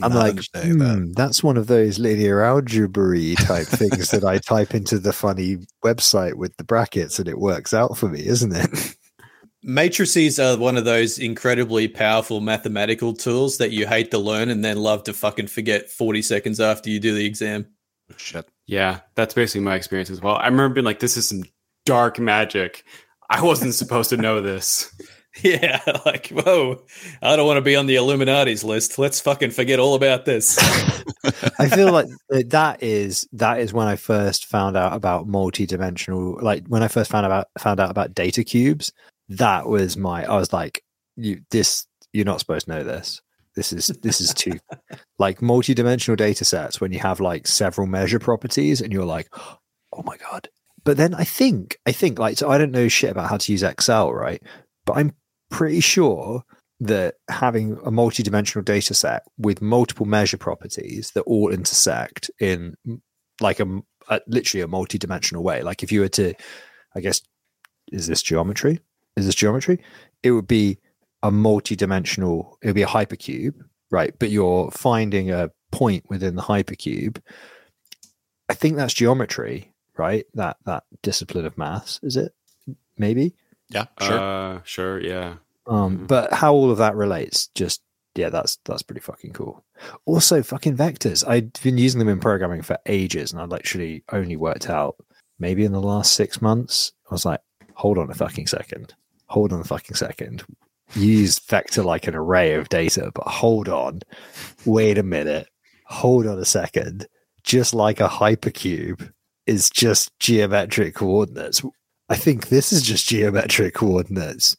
I'm
Not
like,
understanding that.
"Hmm, that's one of those linear algebra type things that I type into the funny website with the brackets and it works out for me, isn't it?
Matrices are one of those incredibly powerful mathematical tools that you hate to learn and then love to fucking forget 40 seconds after you do the exam.
Shit.
Yeah, that's basically my experience as well. I remember being like, this is some dark magic. I wasn't supposed to know this.
Yeah, like, whoa, I don't want to be on the Illuminati's list. Let's fucking forget all about this.
I feel like that- is that is when I first found out about multi-dimensional like when I first found about found out about data cubes that was my I was like you this you're not supposed to know this this is this is too like multi-dimensional data sets when you have like several measure properties and you're like oh my god but then I think I think like so I don't know shit about how to use Excel right but I'm pretty sure that having a multi-dimensional data set with multiple measure properties that all intersect in like a, a literally a multi-dimensional way. Like if you were to i guess is this geometry? Is this geometry? It would be a multi-dimensional it would be a hypercube right? But you're finding a point within the hypercube. I think that's geometry right? That that discipline of maths is it? Maybe
Yeah. Sure.
Uh, sure, yeah.
um,
Mhm.
but how all of that relates, just yeah, that's that's pretty fucking cool. Also, fucking vectors. I've been using them in programming for ages, and I've literally only worked out maybe in the last six months. I was like, hold on a fucking second, hold on a fucking second. You use vector like an array of data, but hold on, wait a minute, hold on a second. Just like a hypercube is just geometric coordinates. I think this is just geometric coordinates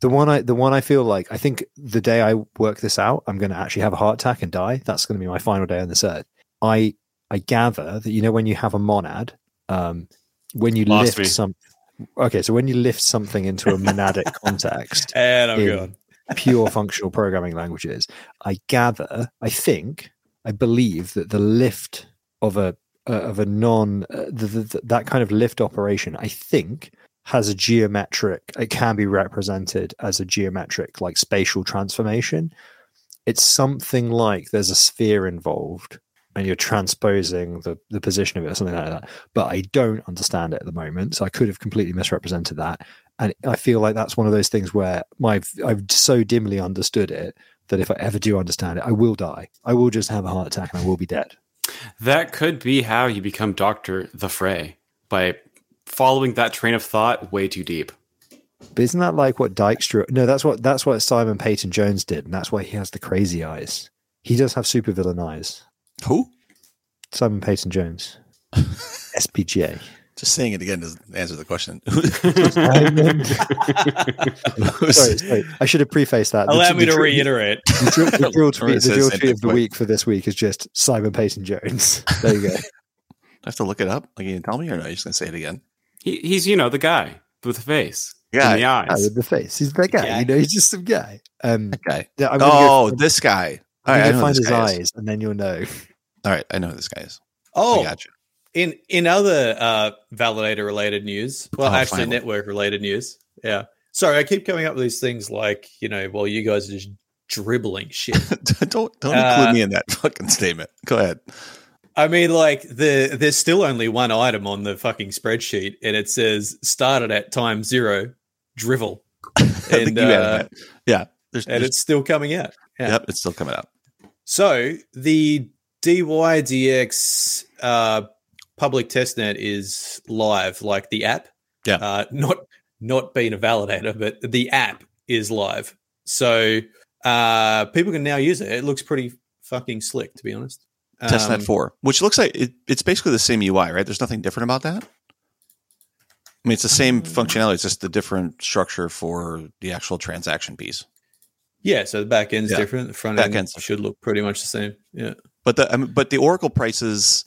the one I the one I feel like I think the day I work this out, I'm going to actually have a heart attack and die. That's going to be my final day on this earth. I I gather that you know when you have a monad, um, when you
Lost
lift
me.
some. Okay, so when you lift something into a monadic context,
And I'm
in
gone.
pure functional programming languages, I gather, I think, I believe that the lift of a uh, of a non uh, the, the, that kind of lift operation, I think, has a geometric. It can be represented as a geometric, like spatial transformation. It's something like there's a sphere involved, and you're transposing the the position of it, or something like that. But I don't understand it at the moment, so I could have completely misrepresented that and I feel like that's one of those things where my I've so dimly understood it that if I ever do understand it, I will die. I will just have a heart attack and I will be dead.
That could be how you become Doctor the Frey by following that train of thought way too deep.
But isn't that like what Dijkstra? No, that's what that's what Simon Peyton Jones did, and that's why he has the crazy eyes. He does have supervillain eyes.
Who?
Simon Peyton Jones, SPGA.
Just saying it again doesn't answer the question.
sorry, sorry, I should have prefaced that. The-
Allow
the
me to
drill-
reiterate.
The drill, the drill tweet, the drill
same
tweet of the
thing.
week for this week is just Simon Peyton Jones. There you go.
I have to look it up. Like, you can tell me, or no? You're just gonna say it again.
he, he's you know the guy with the face,
Yeah,
and the
Guy
eyes.
with the face. He's that guy.
Yeah.
You know, he's just some guy. Um,
Okay.
yeah, I'm
Oh,
go,
this guy.
I'm
All right, I know
find
this
his
guy is.
eyes, and then you'll know.
All right, I know who this guy is. I
Oh,
got you.
In in other uh, validator related news, well,
Oh,
actually
finally.
network related news. Yeah. Sorry, I keep coming up with these things like you know, well, you guys are just dribbling shit.
don't don't
Uh,
include me in that fucking statement. Go ahead.
I mean, like the there's still only one item on the fucking spreadsheet, and it says started at time zero, drivel, and uh.
Yeah. There's,
and
there's-
it's still coming out. yeah.
Yep, it's still coming out.
So the DYDX uh, public testnet is live, like the app.
Yeah.
Uh, not not being a validator, but the app is live. So uh, people can now use it. It looks pretty fucking slick, to be honest.
Testnet
Um,
4, which looks like it, it's basically the same UI, right? There's nothing different about that. I mean, it's the same functionality. It's just the different structure for the actual transaction piece.
Yeah, so the back end's
Yeah.
different. The front
Back
end should look pretty much the same. Yeah.
But the I mean, but the Oracle prices.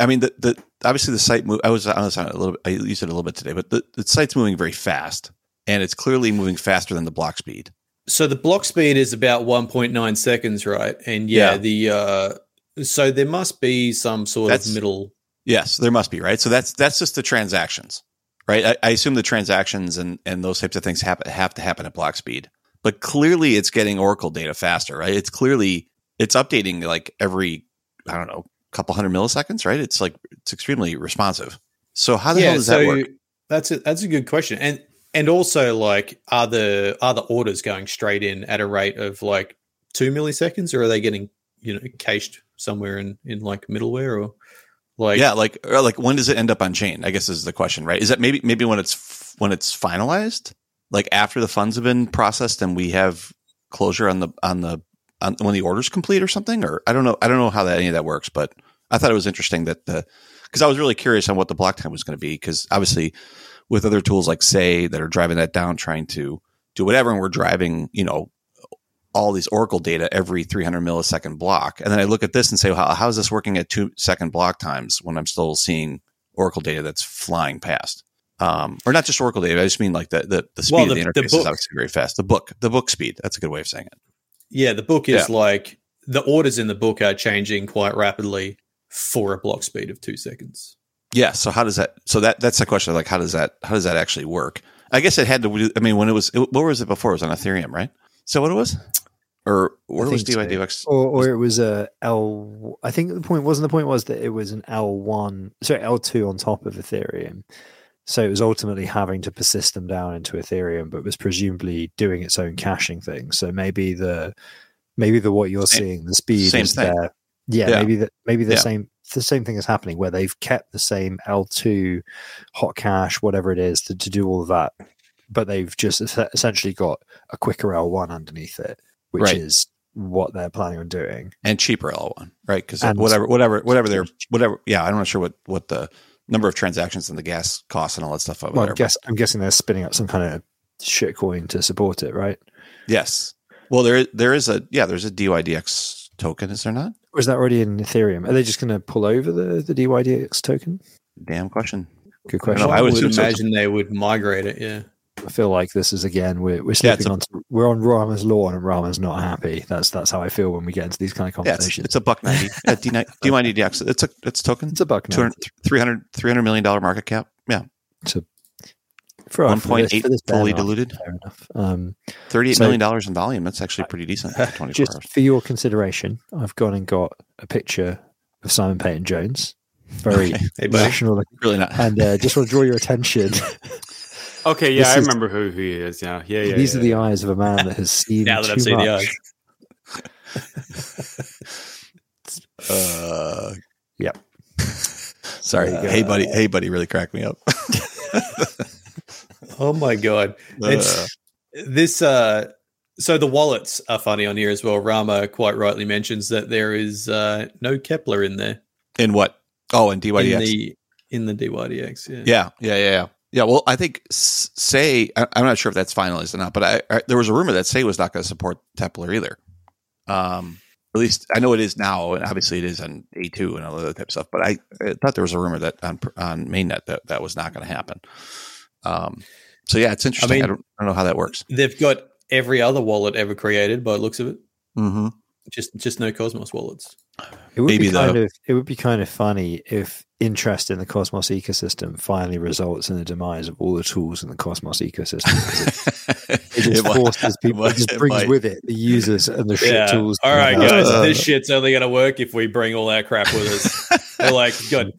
I mean, the, the obviously the site move. I was I was on a little. bit I used it a little bit today, but the, the site's moving very fast, and it's clearly moving faster than the block speed.
So the block speed is about 1.9 seconds, right? And yeah,
Yeah.
the uh so there must be some sort
That's-
of middle
Yes, there must be right. So that's that's just the transactions, right? I, I assume the transactions and and those types of things have have to happen at block speed. But clearly, it's getting Oracle data faster, right? It's clearly it's updating like every I don't know couple hundred milliseconds, right? It's like it's extremely responsive. So how the hell does that work?
That's a that's a good question. And and also like are the are the orders going straight in at a rate of like two milliseconds or are they getting, you know, cached somewhere in, in like middleware or like
yeah, like or like when does it end up on chain? I guess is the question, right? Is that maybe maybe when it's when it's finalized, like after the funds have been processed and we have closure on the on the on when the order's complete or something? Or I don't know. I don't know how that any of that works, but I thought it was interesting that the because I was really curious on what the block time was going to be because obviously with other tools like say that are driving that down, trying to do whatever, and we're driving you know all these Oracle data every 300 millisecond block. And then I look at this and say, how, how is this working at two second block times when I'm still seeing Oracle data that's flying past? Um, or not just Oracle data. I just mean like the, the, the speed
Well,
of the
the-
interface
the
is obviously very fast. The book, the book speed. That's a good way of saying it.
Yeah, the book is
Yeah.
like the orders in the book are changing quite rapidly for a block speed of two seconds.
Yeah. So how does that, so that, that's the question. Like, how does that, how does that actually work? I guess it had to, I mean, when it was, what was it before? It was on Ethereum, right? So what it was? Or where was
think so. Or, or it was a L. I think the point wasn't the point was that it was an L one, sorry L two on top of Ethereum. So it was ultimately having to persist them down into Ethereum, but was presumably doing its own caching thing. So maybe the maybe the what you're
Same-
seeing, the speed is
thing.
there. Yeah,
Yeah.
maybe that maybe the
Yeah.
same the same thing is happening where they've kept the same L two hot cache, whatever it is, to, to do all of that, but they've just essentially got a quicker L one underneath it, which
Right.
is what they're planning on doing.
and cheaper L1, right? Because whatever, whatever, whatever they're, whatever. Yeah, I'm not sure what what the number of transactions and the gas costs and all that stuff over
Well,
there.
I'm, guess, I'm guessing they're spinning up some kind of shit coin to support it, right?
yes. Well, there there is a yeah, there's a DYDX token, is there not?
Or is that already in Ethereum? Are they just going to pull over the, the DYDX token?
Damn question.
Good question. I,
I would
would
assume so.
imagine they would migrate it. Yeah.
Feel like this is again we're we're
Yeah,
slipping
a-
on we're on Rama's lawn and Rama's not happy. That's that's how I feel when we get into these kind of
Yeah, it's,
conversations.
it's a buck ninety. Yeah, D- DYDX. It's a it's a token.
It's a buck now.
200, 300, 300 million dollar market cap. Yeah,
It's
a
for
point
this- this
fully diluted.
Fair enough. Um,
Thirty eight
So-
million dollars in volume. That's actually pretty decent. For
just
hours.
for your consideration, I've gone and got a picture of Simon Peyton Jones. Very
Okay.
Hey, buddy.
Really not.
and uh, just want to draw your attention.
Okay, yeah,
This
I
is-
remember who he is. Yeah, yeah, yeah.
These
yeah,
are the eyes of a man that has seen
Now that
too
I've seen
much.
the eyes.
Uh,
Yep.
Sorry.
There you go.
Hey, buddy. Hey, buddy. Really cracked me up.
Oh my god.
Uh,
It's this uh so the wallets are funny on here as well. Rama quite rightly mentions that there is uh no Keplr in there.
in what? Oh, in
In
DYDX.
the in the DYDX. Yeah.
Yeah, yeah, yeah, yeah. Yeah, well, I think Say, I- I'm not sure if that's finalized or not, but I, I there was a rumor that Sei was not going to support Templar either. Um, at least I know it is now, and obviously it is on A2 and all that type of stuff. But I, I thought there was a rumor that on on mainnet that that was not going to happen. Um, so yeah, it's interesting. I,
mean-
don't, I don't know how that works.
They've got every other wallet ever created by the looks of it.
Mm-hmm.
Just just no Cosmos wallets.
It would
Maybe
be kind
though.
of it would be kind of funny if interest in the Cosmos ecosystem finally results in the demise of all the tools in the Cosmos ecosystem. It, it just
It might-
people.
might-
It just brings
might.
with it the users and the shit tools.
All right,
Uh,
guys.
Uh,
this shit's only going to work if we bring all our crap with us. They're like, God,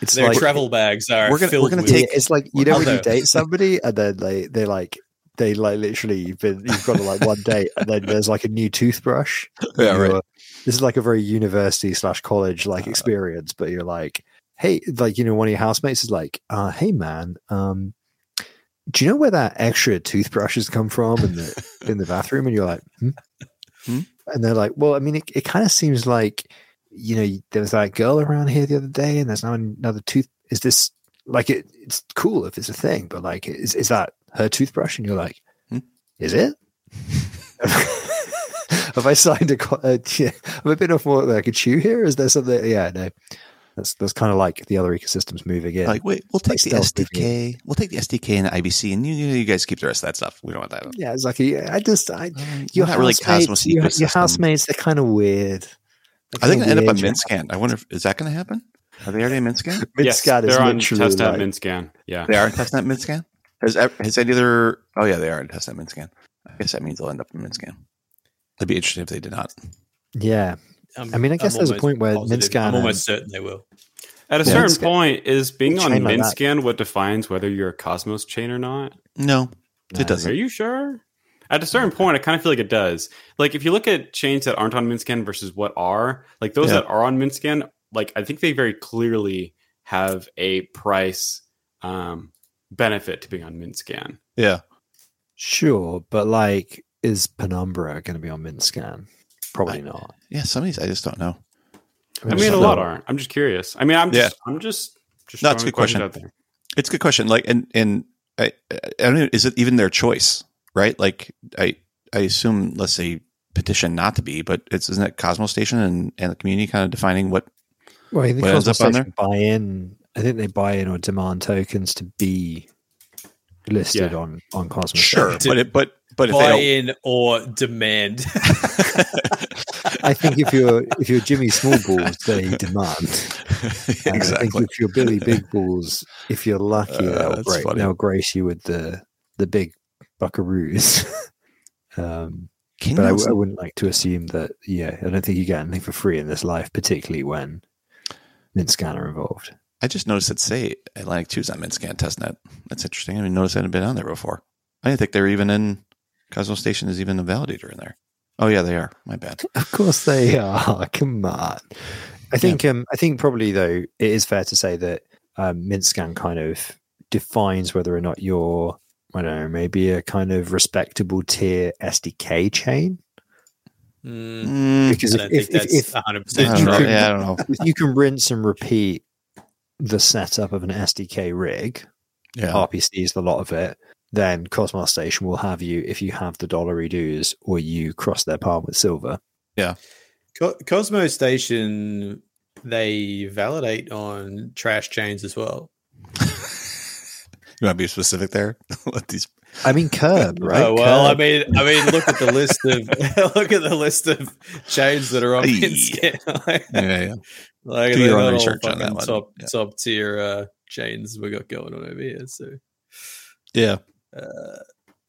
It's
their
like
travel bags are
we're gonna-
filled
we're gonna
with
Yeah,
take-
it's like you know when you date somebody and then they they like they like literally you've been you've got like one date and then there's like a new toothbrush.
Yeah, right.
This is like a very university slash college like
Uh,
experience, but you're like, hey, like you know, one of your housemates is like, uh, hey man, um, do you know where that extra toothbrush has come from in the in the bathroom? And you're like, hmm?
Hmm?
and they're like, well, I mean, it, it kind of seems like you know there was that girl around here the other day, and there's now another tooth. Is this like it? It's cool if it's a thing, but like, is is that her toothbrush? And you're like,
Hmm?
is it? have I signed a? Uh, yeah, have I been off more I could chew here? Is there something? Yeah, no. That's that's kind of like the other ecosystems moving in.
Like, wait, we'll take
Like
the SDK. We'll take the SDK and the IBC, and you, you guys keep the rest of that stuff. We don't want that.
yeah, it's like I just I, uh,
You're
your
not really
housemates,
Cosmos
your, your housemates, they're kind of weird.
Are they going to end up on
Weird.
Mintscan? I wonder if is that going to happen. Are they already in Mintscan?
yes,
Mintscan is
they're on testnet
like-
Mintscan. Yeah.
They are in testnet Mintscan. Has ev- has any other? Oh yeah, they are in testnet Mintscan. I guess that means they'll end up in Mintscan. It'd be interesting if they did not.
Yeah,
I'm-
I mean, I guess
I'm
there's a point where
positive.
Mintscan
I'm almost certain they will.
At a
Yeah.
certain
Mintscan-
point, is being on
chain like that.
Mintscan what defines whether you're a Cosmos chain or not?
No,
No.
it doesn't.
Are you sure? At a certain point, I kind of feel like it does. Like if you look at chains that aren't on Mintscan versus what are, like those
Yeah.
that are on Mintscan, like I think they very clearly have a price um, benefit to being on Mintscan.
Yeah,
sure, but like, is Penumbra going to be on Mintscan? Probably
I-
not.
yeah. Some of these I just don't know.
I mean, a lot aren't. I'm just curious. I mean, I'm just, I'm just, just
No, it's a good question.
out there.
It's a good question. Like, and and I, I don't know. Is it even their choice? Right? Like, I I assume let's say petition not to be, but it's isn't it Cosmostation and and the community kind of defining what
Well, I think
What ends
Cosmos
up on
Station buy in. I think they buy in or demand tokens to be listed
Yeah.
on on Cosmos.
sure,
Station.
but it but but if
Buy
they
in or demand.
I think if you're if you're Jimmy Small Balls, they demand. And I think if you're Billy Big Balls, if you're lucky,
Uh,
they'll,
funny.
they'll grace you with the the big buckaroos. um, but I,
you
w-
also-
I wouldn't like to assume that. Yeah, I don't think you get anything for free in this life, particularly when Mintscan are involved.
I just noticed that Sei Atlantic 2 is on Mintscan testnet. That's interesting. I didn't notice that had been on there before. I didn't think they were even in Cosmostation is even a validator in there. Oh yeah, they are. My bad.
Of course they are. Come on. I think um I think probably though it is fair to say that um Mintscan kind of defines whether or not you're I don't know, maybe a kind of respectable tier SDK chain.
Mm,
Mm,
Because
I
if,
don't
if,
think
if,
that's
if,
100
I
percent
don't
you
know.
true.
could-
Yeah, I don't know.
if you can rinse and repeat the setup of an SDK rig,
Yeah.
RPC is the lot of it, then Cosmostation will have you if you have the dollar redos or you cross their palm with silver.
Co- Cosmostation, they validate on trash chains as well.
You want to be specific there? Let these.
I mean curb, right?
Oh well, I mean, I mean, look at the list of look at the list of chains that are on
Hey.
Mintscan. like,
Yeah, yeah.
like
Do
they're
your own
all
research on that one.
top
Yeah.
top tier uh, chains we got going on over here. So,
Yeah.
Uh,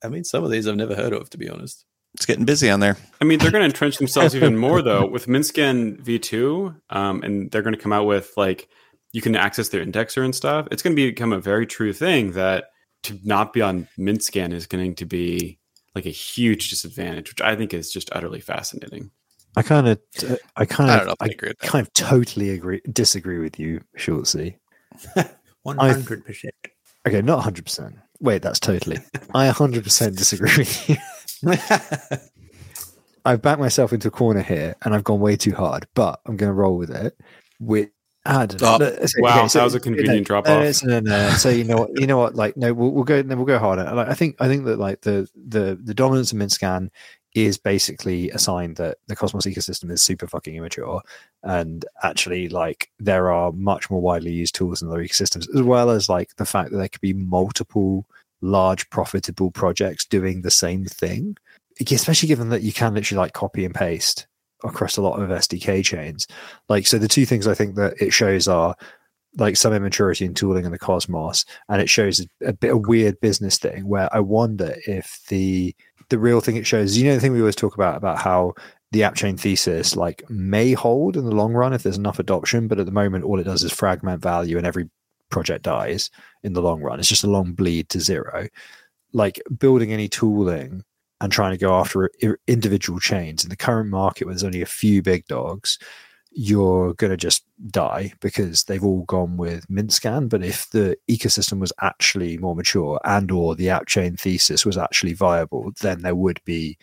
I mean, some of these I've never heard of, to be honest.
It's getting busy on there.
I mean, they're going to entrench themselves even more though with Mintscan V2, um, and they're going to come out with like you can access their indexer and stuff. It's going to become a very true thing that to not be on Mintscan is going to be like a huge disadvantage, which I think is just utterly fascinating.
I kind of, I kind of,
don't know if I
I,
agree
kind of totally agree, disagree with you, Schultzie.
One
hundred
percent.
Okay, not hundred percent. Wait, that's totally. I hundred percent disagree with you. I've backed myself into a corner here, and I've gone way too hard, but I'm going to roll with it. With I don't
Oh,
know. No, so-
wow,
okay, so-
that was a convenient
no,
drop
no,
off.
No, no, no. So you know what? You know what? Like, no, we'll, we'll go. Then we'll go harder. Like, I think. I think that like the the the dominance of MintScan is basically a sign that the Cosmos ecosystem is super fucking immature, and actually, like, there are much more widely used tools in other ecosystems, as well as like the fact that there could be multiple large profitable projects doing the same thing. Especially given that you can literally like copy and paste across a lot of SDK chains. Like, so the two things I think that it shows are like some immaturity in tooling in the cosmos, and it shows a, a bit of weird business thing where I wonder if the the real thing it shows, you know, the thing we always talk about about how the app chain thesis like may hold in the long run if there's enough adoption, but at the moment all it does is fragment value and every project dies in the long run. It's just a long bleed to zero. Like building any tooling and trying to go after individual chains in the current market where there's only a few big dogs, you're going to just die because they've all gone with MintScan. But if the ecosystem was actually more mature and or the app chain thesis was actually viable, then there would be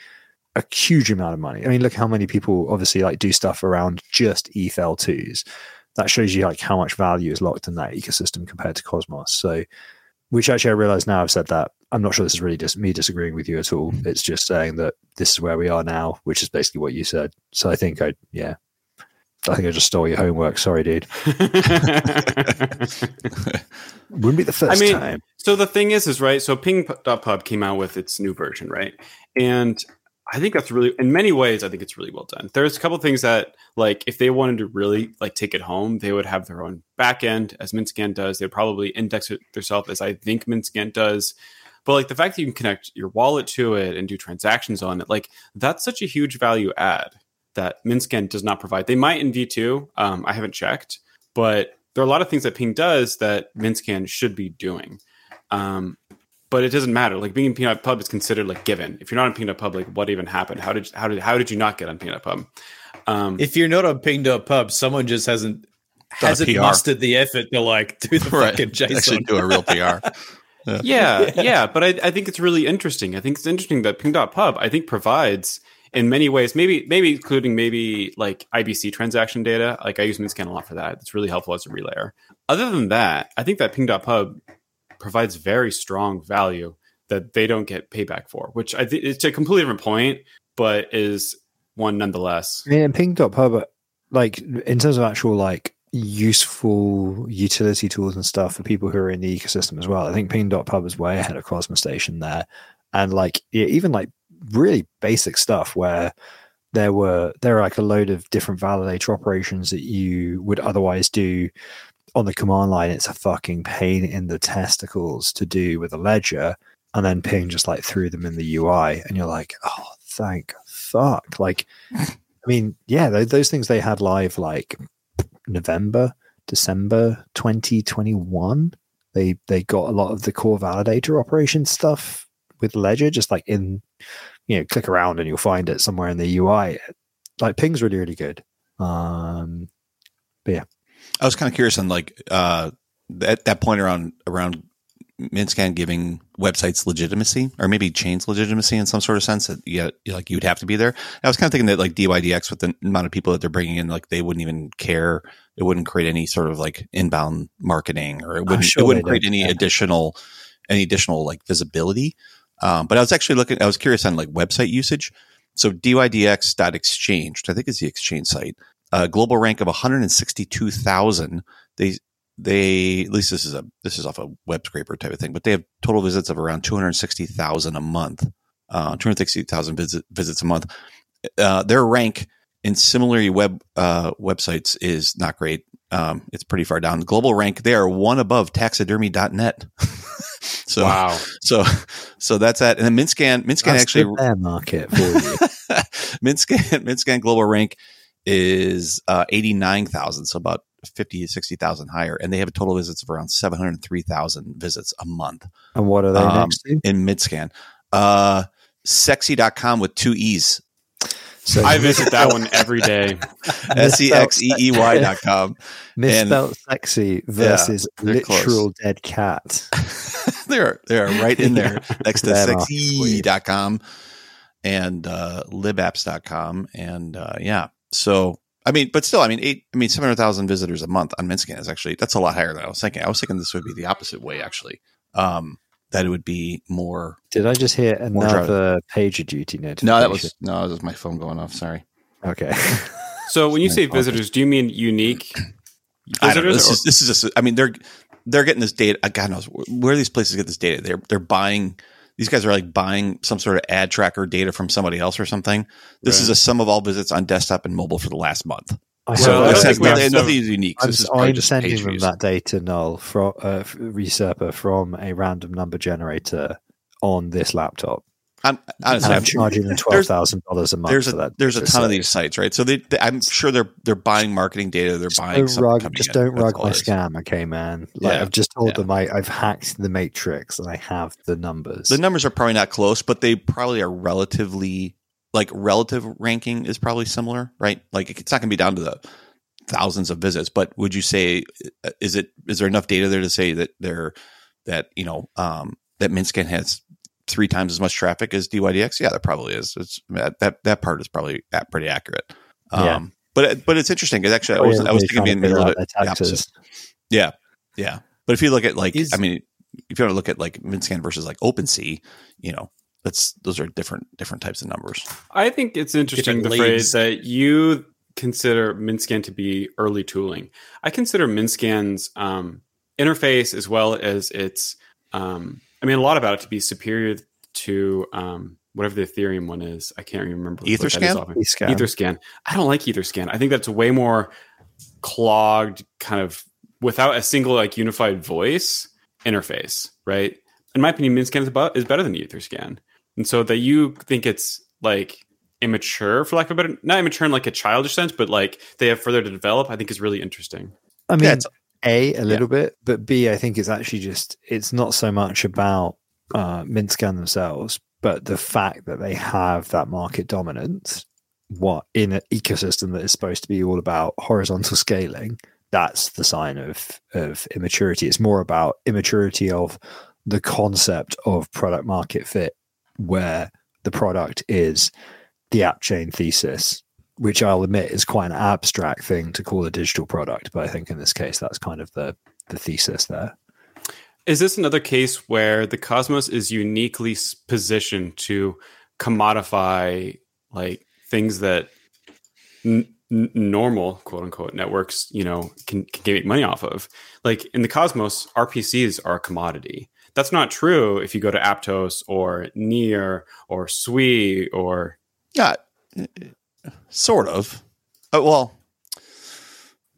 a huge amount of money. I mean, look how many people obviously like do stuff around just ETH L2s. That shows you like how much value is locked in that ecosystem compared to Cosmos. So, which actually I realize now I've said that. I'm not sure this is really just me disagreeing with you at all. Mm-hmm. It's just saying that this is where we are now, which is basically what you said. So I think I, yeah, I think I just stole your homework. Sorry, dude. Wouldn't be the first I
mean,
time.
So the thing is, is right. So Ping.pub came out with its new version, right? And I think that's really, in many ways, I think it's really well done. There's a couple things that, like, if they wanted to really like take it home, they would have their own backend, as MintScan does. They'd probably index it themselves, as I think MintScan does. But like the fact that you can connect your wallet to it and do transactions on it, like that's such a huge value add that MintScan does not provide. They might in V2. Um, I haven't checked, but there are a lot of things that Ping does that MintScan should be doing. Um, but it doesn't matter. Like being in Ping.pub is considered like given. If you're not in Ping.pub, like what even happened? How did how did how did you not get on Ping.pub? Um,
If you're not on Ping.pub, someone just hasn't hasn't
PR.
mustered the effort to like do the
Right.
fucking JSON.
Actually, do a real PR.
yeah, yeah, but I, I think it's really interesting. I think it's interesting that Ping.pub I think provides in many ways, maybe maybe including maybe like IBC transaction data. Like I use MintScan a lot for that. It's really helpful as a relayer. Other than that, I think that Ping.pub provides very strong value that they don't get payback for, which I think it's a completely different point, but is one nonetheless.
And ping.pub, like in terms of actual like useful utility tools and stuff for people who are in the ecosystem as well. I think ping.pub is way ahead of Cosmostation there. And like yeah, even like really basic stuff where there were there are like a load of different validator operations that you would otherwise do on the command line. It's a fucking pain in the testicles to do with a ledger. And then ping just like threw them in the UI and you're like, oh thank fuck. Like I mean, yeah, those, those things they had live like November, December 2021. They they got a lot of the core validator operation stuff with Ledger, just like in you know, click around and you'll find it somewhere in the UI. Like Ping's really really good. Um, but yeah,
I was kind of curious on like uh, that that point around around MintScan giving websites legitimacy, or maybe chains legitimacy in some sort of sense that yeah, like you would have to be there. I was kind of thinking that like DYDX with the amount of people that they're bringing in, like they wouldn't even care. It wouldn't create any sort of like inbound marketing, or it wouldn't
sure
it wouldn't create any
care.
additional any additional like visibility. Um, but I was actually looking. I was curious on like website usage. So DYDX.exchange, I think is the exchange site, a global rank of 162,000. They they at least this is a this is off a web scraper type of thing, but they have total visits of around 260,000 a month. Uh, 260,000 visit, visits a month. Uh, their rank in Similarweb uh, websites is not great. Um, it's pretty far down. Global rank they are one above taxidermy.net. so
wow.
so so that's that. And then Mintscan Mintscan
that's
actually
the market for you.
Mintscan Mintscan global rank is uh, 89,000, so about 50 60,000 higher and they have a total visits of around 703,000 visits a month
and what are they
Um,
next to?
in Mintscan. Uh sexy.com with two e's.
So
I visit that one every day.
S E X E E Y dot com.
misspelled sexy versus
they're close.
literal dead cat.
They're they're right in there next to
Fair enough.
sexy.com and uh libapps.com and uh yeah. So I mean, but still, I mean, eight. I mean, seven hundred thousand visitors a month on Mintscan is actually that's a lot higher than I was thinking. I was thinking this would be the opposite way, actually. Um, that it would be more.
Did I just hear
More driving.
another PagerDuty notification?
No, that was no, that was my phone going off. Sorry.
okay.
So when you say visitors, do you mean unique
I don't know.
visitors?
This
or-
is this is just. I mean, they're they're getting this data. uh, God knows where these places get this data. They're they're buying. These guys are like buying some sort of ad tracker data from somebody else or something. This
Right.
is a sum of all visits on desktop and mobile for the last month.
I
So
Well, I
this
don't
has
think we have
nothing,
so-
nothing is unique.
I'm,
probably
I'm sending them
views.
that data null from uh, from a random number generator on this laptop.
I'm, honestly,
I'm charging them twelve thousand dollars a month
there's
for
a
that.
there's a ton of these sites, right? So they, they- I'm sure they're they're buying marketing data. They're
Just
buying
don't
something
rug, just don't
That's
rug
all
my scam, okay, man. Like
Yeah,
I've just told
yeah.
them I, I've hacked the matrix and I have the numbers.
The numbers are probably not close, but they probably are relatively like relative ranking is probably similar, right? Like it's not going to be down to the thousands of visits, but would you say uh, is it is there enough data there to say that they're that you know um, that Mintscan has three times as much traffic as DYDX? Yeah, that probably is. It's that that, that part is probably pretty accurate. Um,
Yeah.
But but it's interesting because actually I
Oh,
was
yeah,
I was thinking
trying to
maybe a little bit opposite. Yeah, yeah. But if you look at like,
Is-
I mean, if you want to look at like Mintscan versus like OpenSea, you know, that's those are different different types of numbers.
I think it's interesting
Different
the
leagues.
phrase that you consider Mintscan to be early tooling. I consider Mintscan's um, interface as well as its, um, I mean, a lot about it to be superior to um, whatever the Ethereum one is. I can't remember. what that is
Etherscan?
Etherscan. I don't like Etherscan. I think that's way more clogged, kind of without a single like unified voice interface, right? In my opinion, Mintscan is, about, is better than Etherscan, and so that you think it's like immature, for lack of a better, not immature in like a childish sense, but like they have further to develop. I think is really interesting.
I mean,
Yeah, it's-
a a little bit, but b I think it's actually just it's not so much about uh, Mintscan themselves, but the fact that they have that market dominance. What in an ecosystem that is supposed to be all about horizontal scaling, that's the sign of of immaturity. It's more about immaturity of the concept of product market fit, where the product is the app chain thesis which I'll admit is quite an abstract thing to call a digital product, but I think in this case that's kind of the the thesis there.
Is this another case where the Cosmos is uniquely positioned to commodify like things that n- n- normal quote unquote networks, you know, can, can make money off of? Like in the Cosmos, RPCs are a commodity. That's not true if you go to Aptos or Near or Sui or
Yeah, sort of. Uh, well,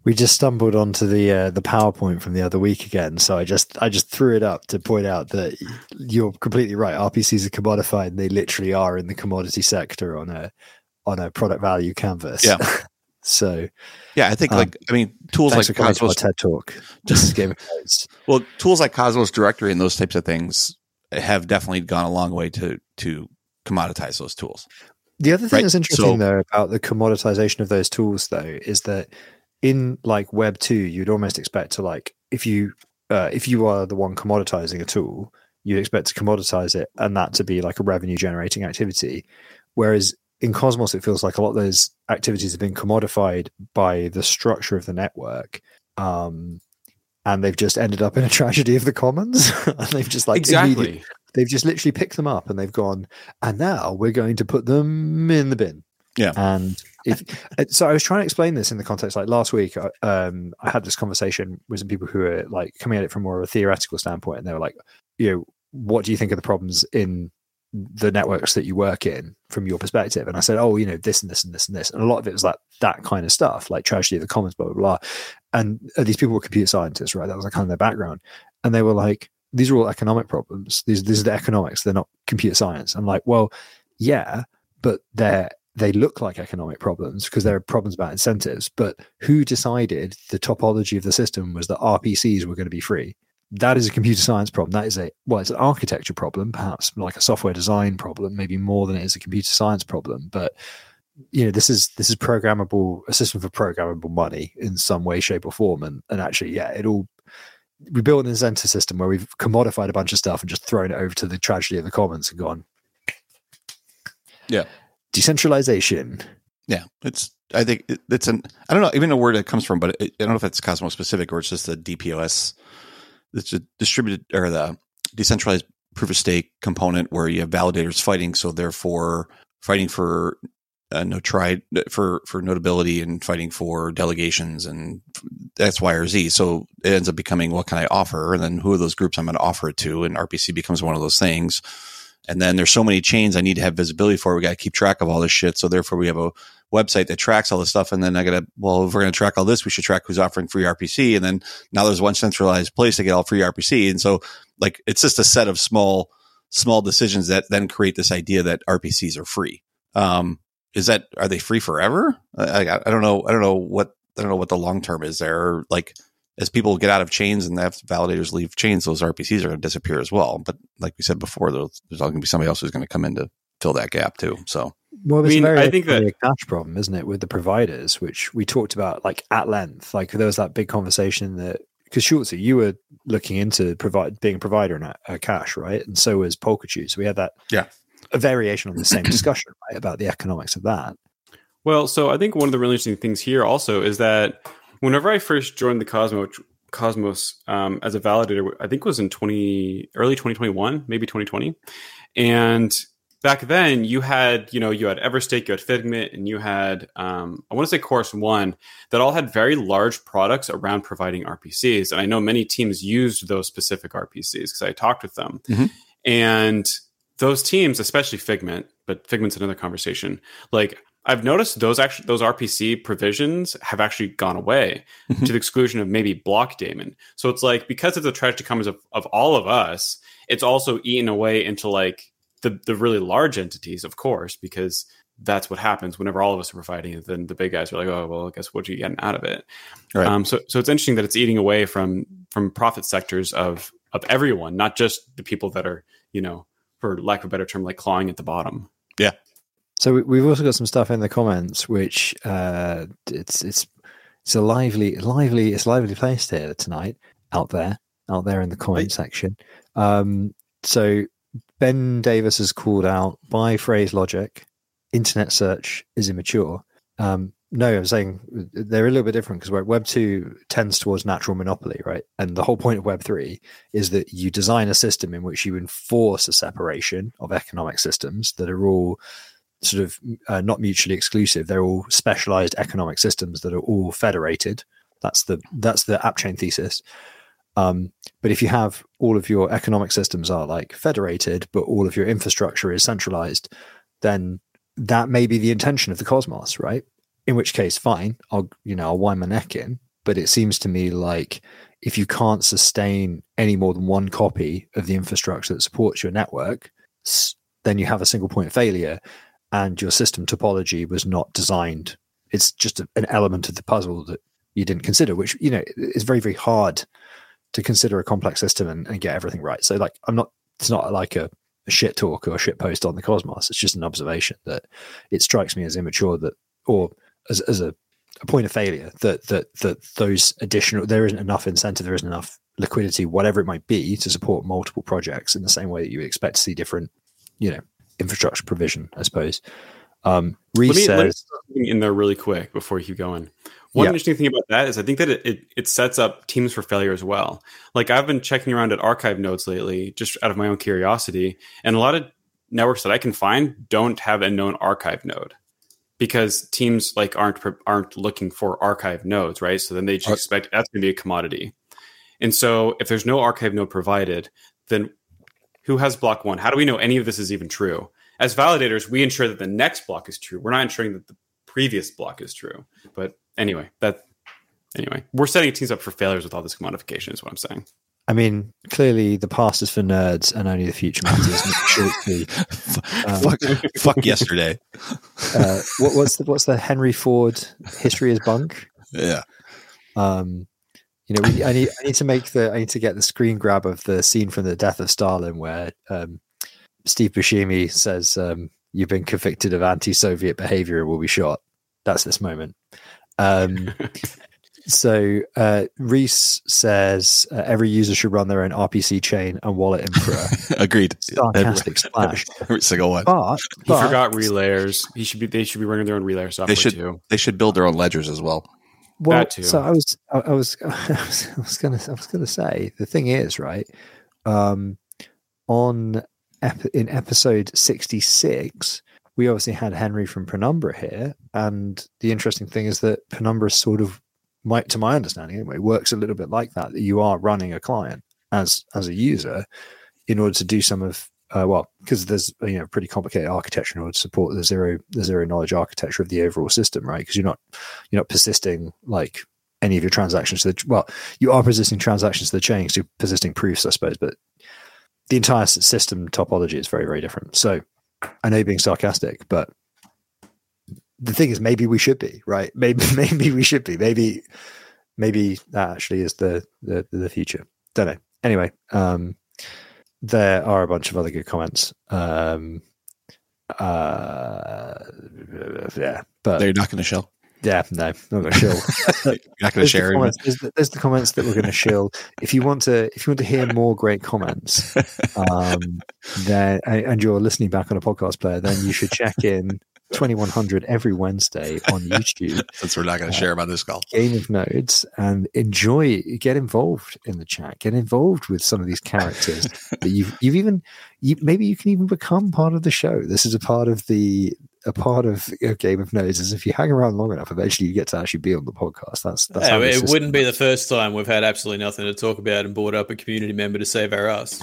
We just stumbled onto the uh, the PowerPoint from the other week again, so I just I just threw it up to point out that you're completely right. RPCs are commodified; and they literally are in the commodity sector on a on a product value canvas.
Yeah.
so
yeah, I think
Um,
like I mean tools like
for coming to our
Cosmos.
TED talk. This is Game of Thrones.
Well, tools like Cosmos Directory and those types of things have definitely gone a long way to to commoditize those tools.
The other thing
Right,
that's interesting
so-
though about the commoditization of those tools though is that in like web 2 you'd almost expect to like if you uh, if you are the one commoditizing a tool you'd expect to commoditize it and that to be like a revenue generating activity whereas in cosmos it feels like a lot of those activities have been commodified by the structure of the network um and they've just ended up in a tragedy of the commons and they've just like immediately-
exactly.
They've just literally picked them up and they've gone and now we're going to put them in the bin.
Yeah.
and if uh, so i was trying to explain this in the context like last week I- um i had this conversation with some people who are like coming at it from more of a theoretical standpoint and they were like you know what do you think are the problems in the networks that you work in from your perspective? And i said oh you know this and this and this and this. And a lot of it was like that kind of stuff like tragedy of the commons blah blah blah. And uh, these people were computer scientists right? That was like kind of their background. And they were like these are all economic problems. These these are the economics. They're not computer science. I'm like, well, yeah, but they're they look like economic problems because there are problems about incentives. But who decided the topology of the system was that RPCs were going to be free? That is a computer science problem. That is a well, it's an architecture problem, perhaps like a software design problem, maybe more than it is a computer science problem. But you know, this is this is programmable, a system for programmable money in some way, shape, or form. And and actually, yeah, it all we built an incentive system where we've commodified a bunch of stuff and just thrown it over to the tragedy of the commons and gone.
Yeah.
Decentralization.
Yeah, it's. I think it, it's an. I don't know even know where that comes from, but it, I don't know if it's Cosmos specific or it's just a DPoS. It's a distributed or the decentralized proof of stake component where you have validators fighting, so therefore fighting for uh, no tried for for notability and fighting for delegations and X, Y, or Z. So it ends up becoming what can I offer, and then who are those groups I'm going to offer it to, and RPC becomes one of those things. And then there's so many chains I need to have visibility for. We got to keep track of all this shit. So therefore, we have a website that tracks all this stuff. And then I got to, well, if we're going to track all this, we should track who's offering free RPC. And then now there's one centralized place to get all free RPC. And so, like, it's just a set of small, small decisions that then create this idea that RPCs are free. Um, is that are they free forever? I, I, I don't know. I don't know what I don't know what the long term is there. Like as people get out of chains and have validators leave chains, those RPCs are going to disappear as well. But like we said before, there's, there's going to be somebody else who's going to come in to fill that gap too. So,
well,
I
it's
mean,
very
I think that-
a cash problem, isn't it, with the providers, which we talked about like at length. Like there was that big conversation that because Schultzie, you were looking into provide being a provider in a, a cash, right? And so was Polkachu. So we had that,
Yeah.
A variation on the same discussion, right, about the economics of that.
Well, so I think one of the really interesting things here also is that whenever I first joined the Cosmos, Cosmos um, as a validator, I think it was in twenty early twenty twenty one, maybe twenty twenty, and back then you had you know you had Everstake, you had Figment, and you had um, I want to say Chorus One that all had very large products around providing RPCs, and I know many teams used those specific RPCs because I talked with them,
Mhm.
and those teams, especially Figment, but Figment's another conversation. Like I've noticed those actually those RPC provisions have actually gone away
Mhm.
to the exclusion of maybe Blockdaemon. So it's like because of the tragic commons of, of all of us, it's also eaten away into like the the really large entities, of course, because that's what happens whenever all of us are providing it. Then the big guys are like, oh well, I guess what are you getting out of it?
Right.
Um, so so it's interesting that it's eating away from from profit sectors of of everyone, not just the people that are you know, for lack of a better term, like clawing at the bottom. Yeah.
So we- we've also got some stuff in the comments, which uh, it's it's it's a lively, lively, it's a lively place here tonight out there, out there in the comment section. Um, so Ben Davis has called out by phrase logic, internet search is immature. Um, no, I'm saying they're a little bit different because Web two tends towards natural monopoly, right? And the whole point of Web three is that you design a system in which you enforce a separation of economic systems that are all sort of uh, not mutually exclusive. They're all specialized economic systems that are all federated. That's the that's the app chain thesis. Um, but if you have all of your economic systems are like federated, but all of your infrastructure is centralized, then that may be the intention of the cosmos, right? In which case, fine, I'll you know I'll wind my neck in. But it seems to me like if you can't sustain any more than one copy of the infrastructure that supports your network, then you have a single point failure and your system topology was not designed. It's just a, an element of the puzzle that you didn't consider, which you know is very very hard to consider a complex system and, and get everything right. So like I'm not. It's not like a, a shit talk or a shit post on the cosmos. It's just an observation that it strikes me as immature that or as as a, a point of failure that that that those additional there isn't enough incentive, there isn't enough liquidity, whatever it might be, to support multiple projects in the same way that you would expect to see different, you know, infrastructure provision, I suppose. Um, Reese
let me, let me
says,
something in there really quick before you keep going. One
Yeah.
interesting thing about that is I think that it, it, it sets up teams for failure as well. Like I've been checking around at archive nodes lately, just out of my own curiosity, and a lot of networks that I can find don't have a known archive node because teams like aren't aren't looking for archive nodes, right? So then they just
uh,
expect that's going to be a commodity. And so if there's no archive node provided, then who has block one? How do we know any of this is even true? As validators, we ensure that the next block is true. We're not ensuring that the previous block is true. But anyway, that anyway, we're setting teams up for failures with all this commodification. Is what I'm saying.
I mean, clearly the past is for nerds and only the future matters. Um,
fuck, fuck yesterday.
uh, what, what's the what's the Henry Ford history is bunk?
Yeah.
Um, you know, we, I need I need to make the I need to get the screen grab of the scene from the Death of Stalin where um, Steve Buscemi says, um, "You've been convicted of anti-Soviet behavior and will be shot." That's this moment. Um, So uh, Reese says uh, every user should run their own RPC chain and wallet emperor.
Agreed.
Sarcastic splash.
Every single one.
But,
He
but
forgot relayers. He should be. They should be running their own relayer software
should-
too.
They should build their own ledgers as well.
well,
that too.
so I was, I, I was, I was, I was gonna, I was gonna say the thing is right. Um, on ep- in episode sixty six, we obviously had Henry from Penumbra here, and the interesting thing is that Penumbra sort of, might to my understanding anyway, works a little bit like that. That you are running a client as as a user in order to do some of uh, well, because there's you know pretty complicated architecture in order to support the zero the zero knowledge architecture of the overall system, right? Because you're not you're not persisting like any of your transactions to the well, you are persisting transactions to the chain, so you're persisting proofs, I suppose, but the entire system topology is very very different. So I know being sarcastic, but the thing is, maybe we should be right. Maybe maybe we should be. Maybe maybe that actually is the the, the future. Don't know. Anyway, um, there are a bunch of other good comments. Um, uh, yeah, but
They're not going to show.
yeah, no, not going to shill.
You're not going to
the,
share it.
comments, there's, the, there's the comments that we're going to shill. If you want to, if you want to hear more great comments, um, then and you're listening back on a podcast player, then you should check in 2100 every Wednesday on YouTube.
Since we're not going to uh, share about this call.
Game of Nodes and enjoy. Get involved in the chat. Get involved with some of these characters that you've you've even you, maybe you can even become part of the show. This is a part of the a part of a Game of Nodes. Is if you hang around long enough, eventually you get to actually be on the podcast. That's that's
Yeah,
how the
it wouldn't be the first time we've had absolutely nothing to talk about and brought up a community member to save our ass.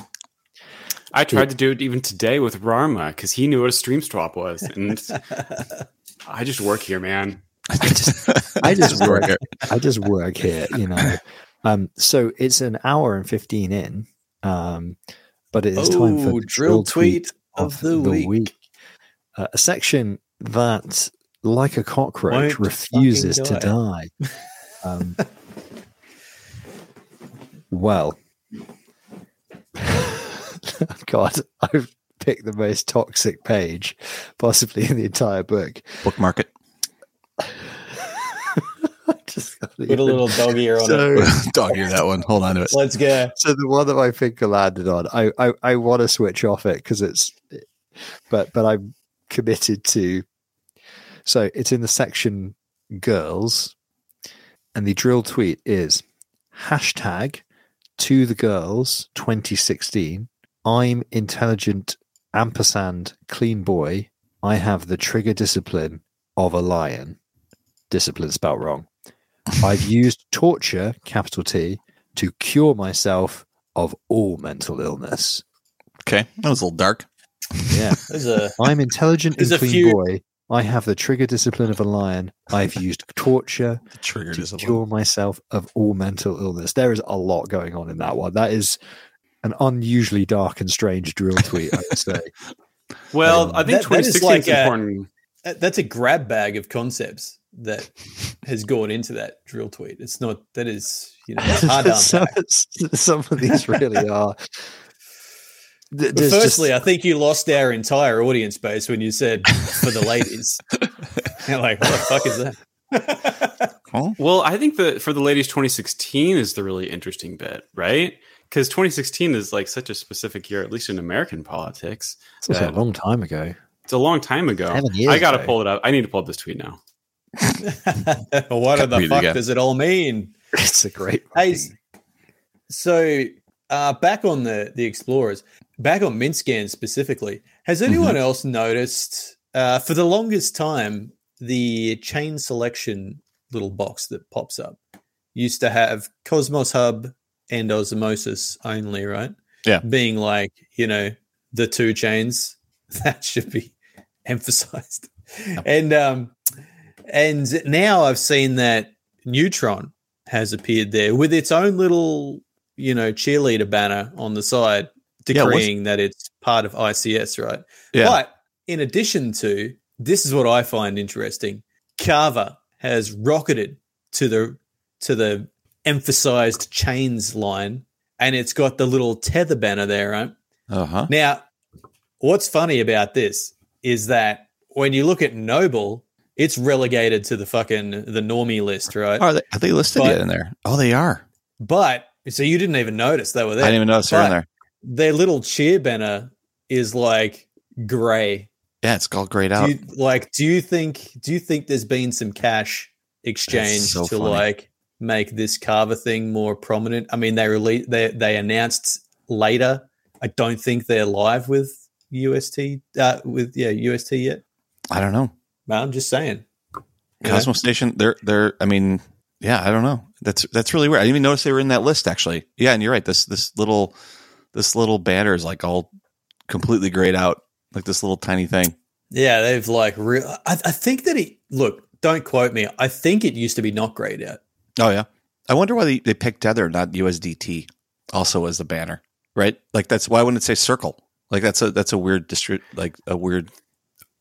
I tried to do it even today with Rama because he knew what a stream swap was, and I just work here, man.
I just, I just work. I just work here, you know. Um, so it's an hour and fifteen in, um, but it is time for
Oh, dril tweet of the week.
Uh, a section that, like a cockroach,
Won't
refuses to die. Um, well, God, I've picked the most toxic page possibly in the entire book.
Bookmark it.
Just can't
Put a little dog ear on it.
so,
Dog ear that one. Hold on to it.
Let's go.
so the one that my finger landed on, I I, I want to switch off it because it's, but but I'm committed to. So it's in the section girls, and the dril tweet is hashtag to the girls 2016. I'm intelligent ampersand clean boy. I have the trigger discipline of a lion. Discipline spelled wrong. I've used torture, capital T, to cure myself of all mental illness.
Okay. That was a little dark.
Yeah.
There's a
I'm intelligent and clean
few-
boy. I have the trigger discipline of a lion. I've used torture
trigger
to
discipline.
cure myself of all mental illness. There is a lot going on in that one. That is an unusually dark and strange dril tweet, I would say.
Well,
Um,
I think
that- that is
2016
like
is
a-
important.
that's a grab bag of concepts that has gone into that dril tweet. It's not that is you know hard
some, some of these really are. Th-
But
there's just-
firstly, I think you lost our entire audience base when you said for the ladies. They're like, what the fuck is that?
Well, I think that for the ladies, 2016 is the really interesting bit, right? Because 2016 is like such a specific year, at least in American politics.
it's a long time ago.
It's a long time ago.
Seven years
I got to pull it up. I need to pull up this tweet now.
what
Can't
the fuck
again.
does it all mean?
It's a great.
Hey,
fucking-
So uh, back on the the explorers, back on Mintscan specifically, has anyone else noticed uh, for the longest time the chain selection little box that pops up used to have Cosmos Hub and Osmosis only, right?
Yeah.
being like you know the two chains that should be emphasized, and um, and now I've seen that Neutron has appeared there with its own little, you know, cheerleader banner on the side,
Yeah,
decreeing that it's part of ICS, right?
yeah.
But in addition to this, is what I find interesting. Kava has rocketed to the to the emphasized chains line, and it's got the little tether banner there, right?
Uh huh.
Now, what's funny about this is that when you look at Noble, it's relegated to the fucking the normie list, right?
Are they, are they listed
But-
yet in there? Oh, they are.
But so you didn't even notice they were there.
I didn't even notice they're in there.
Their little cheer banner is like gray.
Yeah, it's called grayed
Do
out.
you, like, do you think do you think there's been some cash exchange
so
to
funny.
like make this Kava thing more prominent? I mean, they released they they announced later. I don't think they're live with UST uh, with yeah UST yet.
I don't know.
No, I'm just saying.
Cosmo Station. They're they're. I mean, yeah, I don't know. That's that's really weird. I didn't even notice they were in that list actually. Yeah, and you're right. This this little this little banner is like all completely grayed out, like this little tiny thing.
Yeah, they've like real. I, I think that it. Look, don't quote me. I think it used to be not grayed out.
Oh yeah. I wonder why they, they picked Tether, not USDT, also as the banner. Right? Like that's why wouldn't it say circle? Like that's a that's a weird distri- like a weird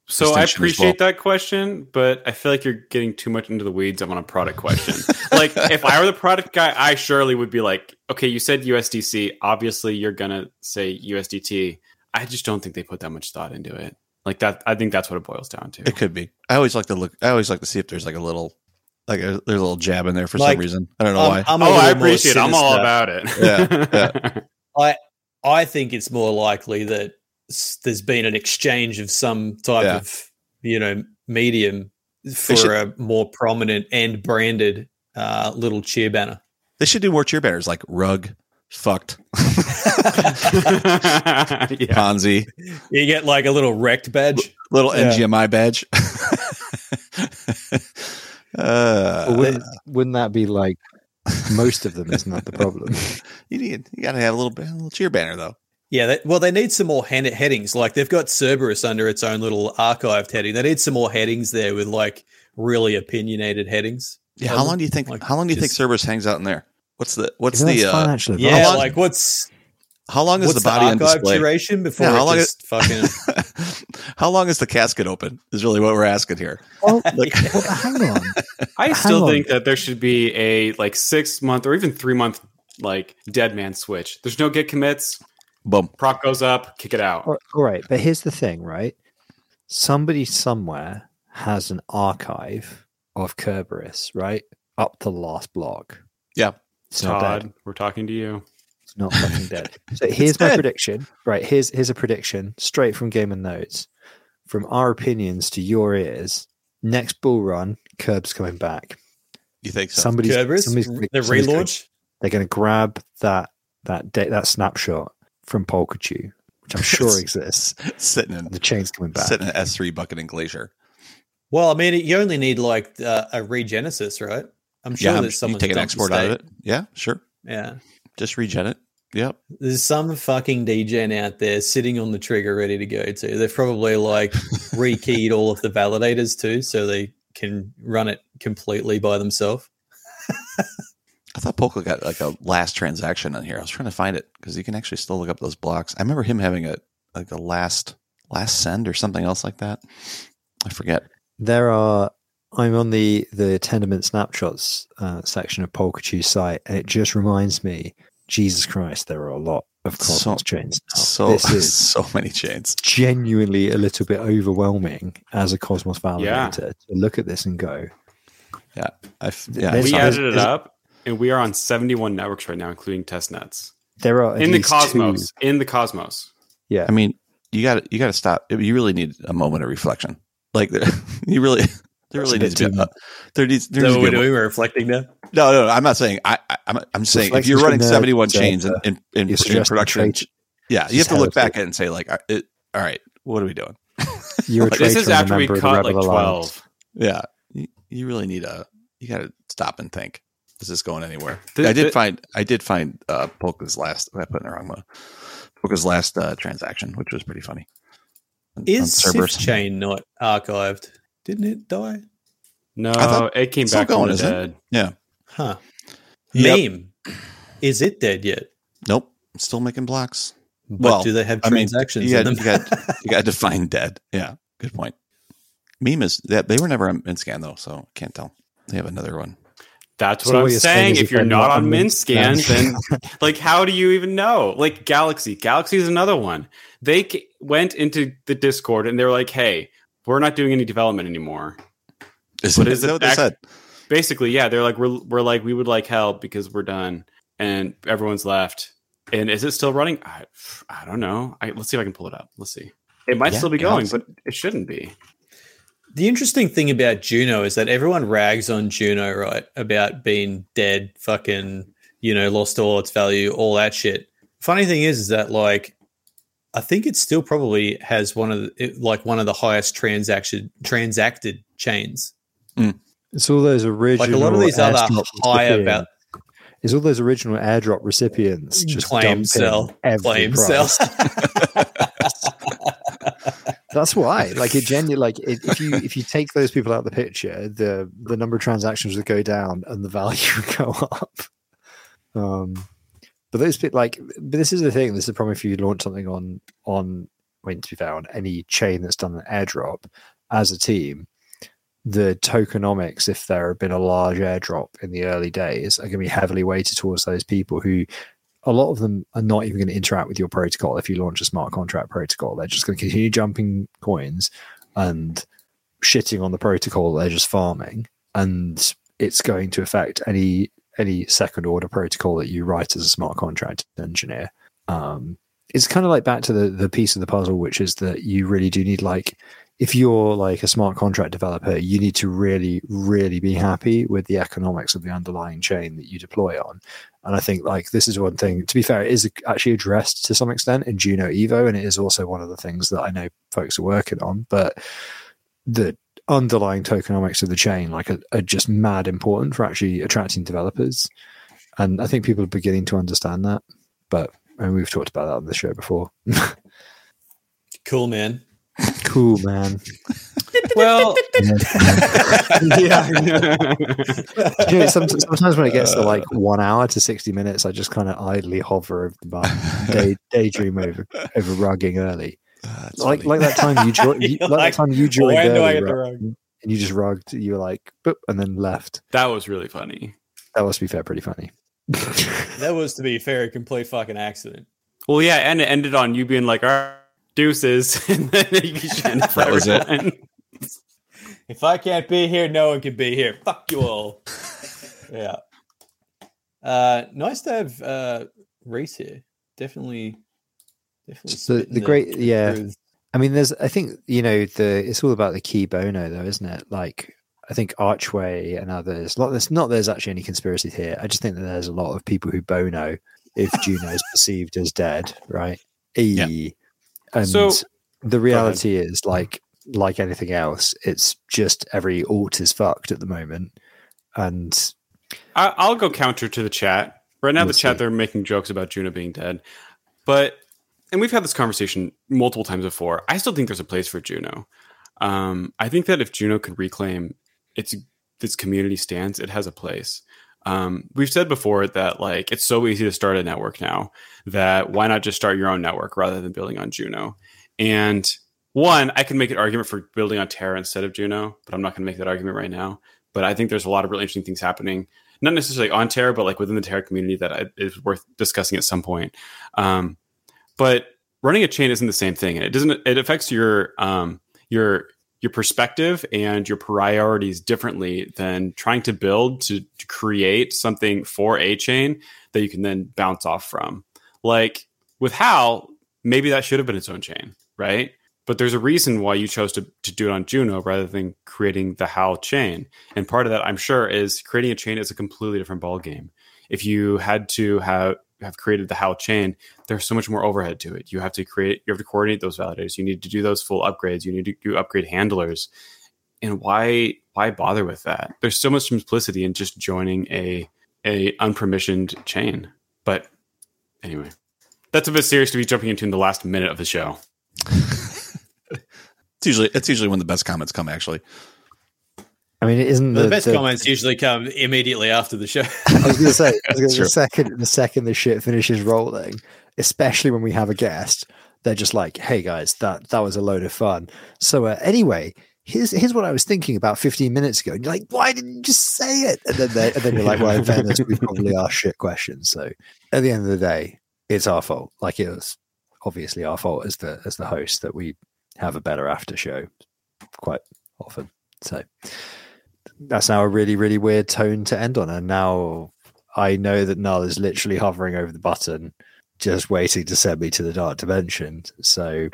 So I appreciate that question, but I feel like you're getting too much into the weeds on a product question. like if I were the product guy, I surely would be like, okay, you said USDC. Obviously, you're gonna say USDT. I just don't think they put that much thought into it. Like that, I think that's what it boils down to.
It could be. I always like to look. I always like to see if there's like a little, like a, there's a little jab in there for
Like,
some reason. I don't know
I'm-
why.
I'm
oh, I appreciate. it. I'm all about it.
Yeah,
I I think it's more likely that there's been an exchange of some type
Yeah.
of you know medium for
should-
a more prominent and branded uh, little cheer banner.
they should do more cheer banners like rug, fucked,
yeah.
Ponzi,
You get like a little wrecked badge.
little
Yeah.
NGMI badge. Uh,
wouldn't, wouldn't that be like most of them? Isn't that the problem?
you need you got to have a little a little cheer banner though.
Yeah, they, well, they need some more head- headings. Like they've got Cerberus under its own little archived heading. They need some more headings there with like really opinionated headings.
Yeah, how long do you think?
Like,
how long do you think Cerberus hangs out in there? What's the what's the uh,
financial?
Yeah, like what's
how long is
what's
the body on
archive
display?
duration before
Yeah, how long
just fucking
how long is the casket open? Is really what we're asking here.
Well,
Like-
well, hang on.
I
Hang
still
on.
think that there should be a like six month or even three month like dead man switch. There's no get commits.
Boom.
Prop goes up, kick it out.
All all right, but here's the thing, right? Somebody somewhere has an archive of Cerberus, right? Up to the last block.
Yeah.
It's
Todd, we're talking to you.
It's not fucking dead. So here's my prediction. Right, here's here's a prediction straight from Game of Nodes. From our opinions to your ears, next bull run, Curb's coming back.
You think so?
Somebody's,
Cerberus,
somebody's,
the
somebody's gonna-
relaunch.
they're going to grab that that da- that snapshot from Polkachu, which I'm sure exists.
sitting in
The chain's coming back.
sitting in S three bucket and glacier.
Well, I mean, you only need like uh, a regenesis, right? I'm sure
yeah, I'm-
there's
you
someone
take an export out of it. Yeah, sure.
Yeah,
Just regen it. Yep.
there's some fucking degen out there sitting on the trigger, ready to go. Too. They've probably like rekeyed all of the validators too, so they can run it completely by themselves.
I thought Polka got like a last transaction on here. I was trying to find it because you can actually still look up those blocks. I remember him having a like a last last send or something else like that. I forget.
There are. I'm on the the Tendermint snapshots uh, section of Polkachu's site, and it just reminds me, Jesus Christ, there are a lot of
So-
Cosmos chains. Now.
So
this is
so many chains.
genuinely a little bit overwhelming as a Cosmos validator
Yeah.
to look at this and go,
I f- yeah.
There's
we
some-
added it
there's-
up, and we are on 71 networks right now, including test nets
there are
in the Cosmos.
two-
In the Cosmos.
yeah,
I mean, you got to you got to stop. You really need a moment of reflection. Like you really, there
That's
really
a bit
needs to be.
too
A, there needs there
Is
needs
that
to
what
be
we're doing? We're reflecting now.
no, no, no. I'm not saying. I, I I'm I'm saying if you're running 71
the-
chains in in, in, in production,
trade-
yeah, you have to look back at it and say like, uh, it, all right, what are we doing?
you're a
This
is
and a
after we
member of
like 12.
Yeah, you, you really need a. You got to stop and think. Is this going anywhere?
The-
I did
the-
find. I did find uh, Polka's last. I put in the wrong one. Polka's last uh, transaction, which was pretty funny. On- on
Is
Cerberus.
Chain not archived? Didn't it die?
No,
I thought-
it came
it's still
back
going,
from the
isn't it? Yeah.
Huh.
Yep.
Meme. Is it dead yet?
Nope. Still making blocks.
But
Well,
do they have
I mean,
transactions
you
in
got,
them?
you got you got to define dead. Yeah, good point. Meme is that they were never on Mintscan though, so can't tell. They have another one.
That's what
what
I'm
saying
saying. If
if
you're not
not
on
on
Mintscan,
Mintscan-
then like how do you even know? Like Galaxy, Galaxy is another one. They ca- went into the Discord and they're like, "Hey, we're not doing any development anymore.
Is,
What
is
is
that
it
what they
act-
said?
Basically, yeah, they're like we're we're like we would like help because we're done, and everyone's left. And is it still running? I, I don't know. I, let's see if I can pull it up. Let's see. It might
Yeah,
still be going,
let's-
but it shouldn't be.
The interesting thing about Juno is that everyone rags on Juno, right? About being dead, fucking, you know, lost all its value, all that shit. Funny thing is, is that like, I think it still probably has one of the, it- like one of the highest transaction transacted chains.
It's all those original.
Like a lot of these other higher about
It's all those original airdrop recipients just
claim sell, claim
price.
sell.
That's why, like, it genuinely, like, it, if you if you take those people out of the picture, the the number of transactions would go down and the value would go up. Um, but those people, like, this is the thing. This is the problem if you launch something on on, I to be fair, on any chain that's done an airdrop as a team, the tokenomics, if there have been a large airdrop in the early days, are going to be heavily weighted towards those people who a lot of them are not even going to interact with your protocol if you launch a smart contract protocol. They're just going to continue jumping coins and shitting on the protocol they're just farming. And it's going to affect any any second order protocol that you write as a smart contract engineer. Um, it's kind of like back to the the piece of the puzzle, which is that you really do need like if you're like a smart contract developer, you need to really, really be happy with the economics of the underlying chain that you deploy on. And I think like this is one thing. To be fair, it is actually addressed to some extent in Juno Evo, and it is also one of the things that I know folks are working on. But the underlying tokenomics of the chain like are, are just mad important for actually attracting developers, and I think people are beginning to understand that. But and we've talked about that on the show before.
cool, man.
cool, man.
Well,
yeah. You know, some, sometimes when it gets to like one hour to 60 minutes, I just kind of idly hover over the button, day, daydream over, over rugging early.
That's
Like
funny.
like that time you, jo- you like,
like,
that time you joined
when do I get the
rug,
rug?
and you just rugged. You were like, boop, and then left.
that was really funny.
That was to be fair, pretty funny.
That was, to be fair, a complete fucking accident.
Well, yeah, and it ended on you being like, "All right, deuces," and then you shined
That was it.
If I can't be here, no one can be here. Fuck you all. yeah. Uh, nice to have uh, Reese here. Definitely, definitely.
the,
spitting
the great, yeah.
truth.
I mean, there's, I think, you know, the it's all about the cui bono, though, isn't it? Like, I think Archway and others, not there's not there's actually any conspiracy here. I just think that there's a lot of people who bono if Juno is perceived as dead, right? E. And
So-
the reality is, like, like anything else, it's just every alt is fucked at the moment, and
I, I'll go counter to the chat. Right now,
Let's
the chat
see.
they're making jokes about Juno being dead, but and we've had this conversation multiple times before. I still think there's a place for Juno. Um, I think that if Juno could reclaim its its community stance, it has a place. Um, we've said before that like it's so easy to start a network now that why not just start your own network rather than building on Juno? And one, I can make an argument for building on Terra instead of Juno, but I'm not going to make that argument right now. But I think there's a lot of really interesting things happening, not necessarily on Terra, but like within the Terra community that I, is worth discussing at some point. Um, but running a chain isn't the same thing, and it doesn't. It affects your um, your your perspective and your priorities differently than trying to build to, to create something for a chain that you can then bounce off from. Like with Hal, maybe that should have been its own chain, right? But there's a reason why you chose to, to do it on Juno rather than creating the HAL chain. And part of that, I'm sure, is creating a chain is a completely different ballgame. If you had to have have created the HAL chain, there's so much more overhead to it. You have to create, you have to coordinate those validators. You need to do those full upgrades. You need to do upgrade handlers. And why why bother with that? There's so much simplicity in just joining a a unpermissioned chain. But anyway, that's a bit serious to be jumping into in the last minute of the show.
It's usually it's usually when the best comments come. Actually,
I mean, it isn't
The,
the,
best
the-
comments usually come immediately after the show.
I was going to say, I was gonna,
True.
the second the second the shit finishes rolling, especially when we have a guest, they're just like, "Hey guys, that that was a load of fun." So uh, anyway, here's here's what I was thinking about 15 minutes ago. And you're like, "Why didn't you just say it?" And then they, and then you're like, "Well, in fairness, we probably asked shit questions." So at the end of the day, it's our fault. Like it was obviously our fault as the as the host that we have a better after show quite often. So that's now a really really weird tone to end on, and now I know that Null is literally hovering over the button, just waiting to send me to the dark dimension. So.